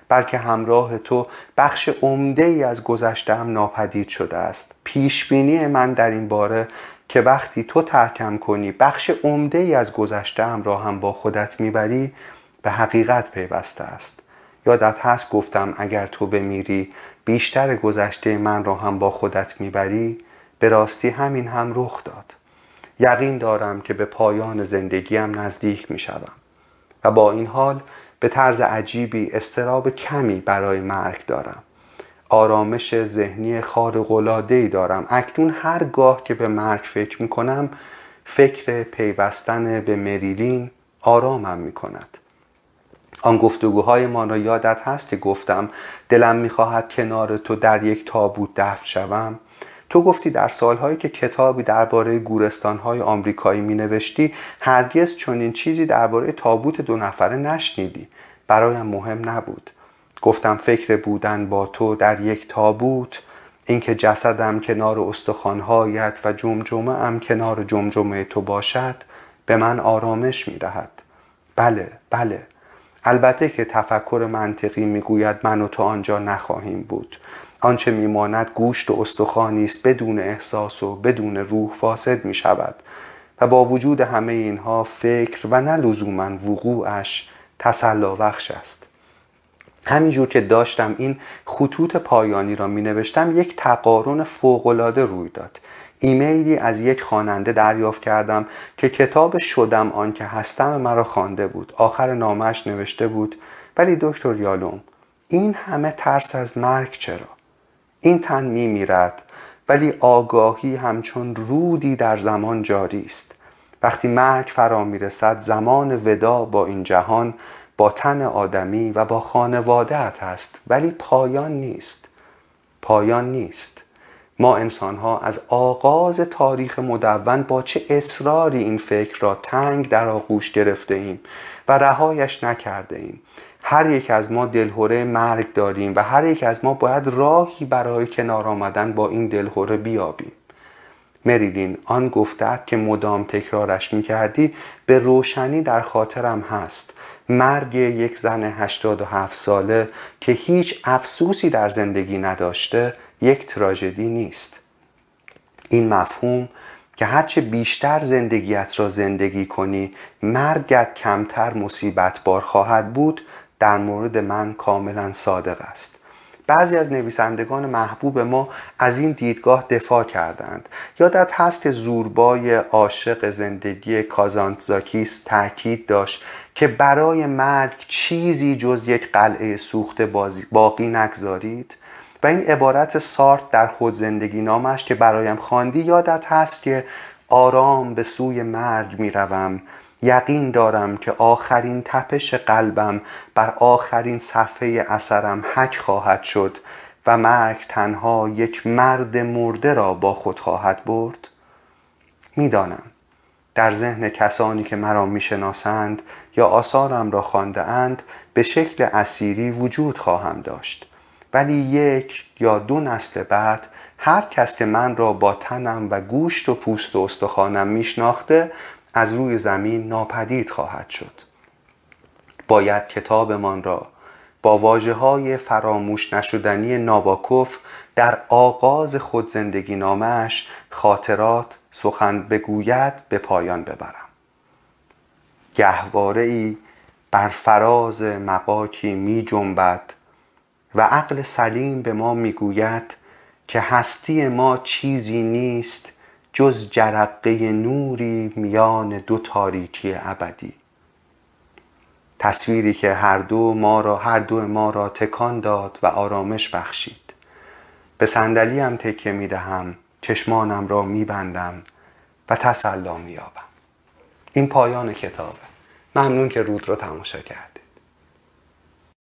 بلکه همراه تو بخش عمده ای از گذشتم ناپدید شده است. پیش بینی من در این باره که وقتی تو ترکم کنی بخش عمده ای از گذشتم را هم با خودت می‌بری به حقیقت پیوسته است. یادت هست گفتم اگر تو بمیری بیشتر گذشته من را هم با خودت می‌بری؟ به راستی همین هم رخ داد. یقین دارم که به پایان زندگیم نزدیک می شدم. و با این حال به طرز عجیبی استراب کمی برای مرگ دارم. آرامش ذهنی خارق‌العاده‌ای دارم. اکنون هرگاه که به مرگ فکر می کنم فکر پیوستن به مریلین آرامم می کند آن گفتگوهای ما را یادت هست که گفتم دلم می‌خواهد کنار تو در یک تابوت دفن شوم. تو گفتی در سالهایی که کتابی درباره گورستانهای آمریکایی می نوشتی هرگز چنین چیزی درباره تابوت دو نفره نشنیدی. برایم مهم نبود. گفتم فکر بودن با تو در یک تابوت اینکه جسدم کنار استخوانهایت و جمجمه ام کنار جمجمه تو باشد به من آرامش می دهد. بله بله. البته که تفکر منطقی می‌گوید من و تو آنجا نخواهیم بود. آنچه میماند گوشت و استخوانی است بدون احساس و بدون روح فاسد می شود و با وجود همه اینها فکر و نه لزوما وقوعش تسلا بخش است. همینجور که داشتم این خطوط پایانی را می نوشتم یک تقارن فوقالعاده روی داد. ایمیلی از یک خواننده دریافت کردم که کتاب شدم آن که هستم مرا خوانده بود. آخر نامش نوشته بود ولی دکتر یالوم این همه ترس از مرگ چرا؟ این تن می میرد ولی آگاهی همچون رودی در زمان جاری است. وقتی مرگ فرا می رسد زمان ودا با این جهان با تن آدمی و با خانوادهت هست ولی پایان نیست. پایان نیست. ما انسان ها از آغاز تاریخ مدون با چه اصراری این فکر را تنگ در آغوش گرفته ایم و رهایش نکرده ایم؟ هر یک از ما دلهوره مرگ داریم و هر یک از ما باید راهی برای کنار آمدن با این دلهوره بیابیم. مریلین آن گفته که مدام تکرارش می‌کردی به روشنی در خاطرم هست. مرگ یک زن 87 ساله که هیچ افسوسی در زندگی نداشته یک تراژدی نیست. این مفهوم که هرچه بیشتر زندگیت را زندگی کنی مرگت کمتر مصیبت بار خواهد بود در مورد من کاملا صادق است. بعضی از نویسندگان محبوب ما از این دیدگاه دفاع کردند. یادت هست که زوربای عاشق زندگی کازانتزاکیس تاکید داشت که برای مرگ چیزی جز یک قلعه سوخته باقی نگذارید؟ و این عبارت سارت در خود زندگی نامش که برایم خواندی یادت هست که آرام به سوی مرگ می روم یقین دارم که آخرین تپش قلبم بر آخرین صفحه اثرم حک خواهد شد و مرگ تنها یک مرد مرده را با خود خواهد برد. می‌دانم در ذهن کسانی که مرا می‌شناسند یا آثارم را خوانده اند به شکل اسیری وجود خواهم داشت. ولی یک یا دو نسل بعد هر کس که من را با تنم و گوشت و پوست و استخوانم میشناخته از روی زمین ناپدید خواهد شد. باید کتابمان را با واجه های فراموش نشدنی ناباکوف در آغاز خود زندگی نامش خاطرات سخن بگوید به پایان ببرم. گهواره ای بر فراز مقاکی می جنبد و عقل سلیم به ما می‌گوید که هستی ما چیزی نیست جز جرقه نوری میان دو تاریکی ابدی. تصویری که هر دو ما را هر دو ما را تکان داد و آرامش بخشید. به صندلیم تکه می دهم چشمانم را می بندم و تسلا می یابم این پایان کتابه. ممنون که رود رو تماشا کرد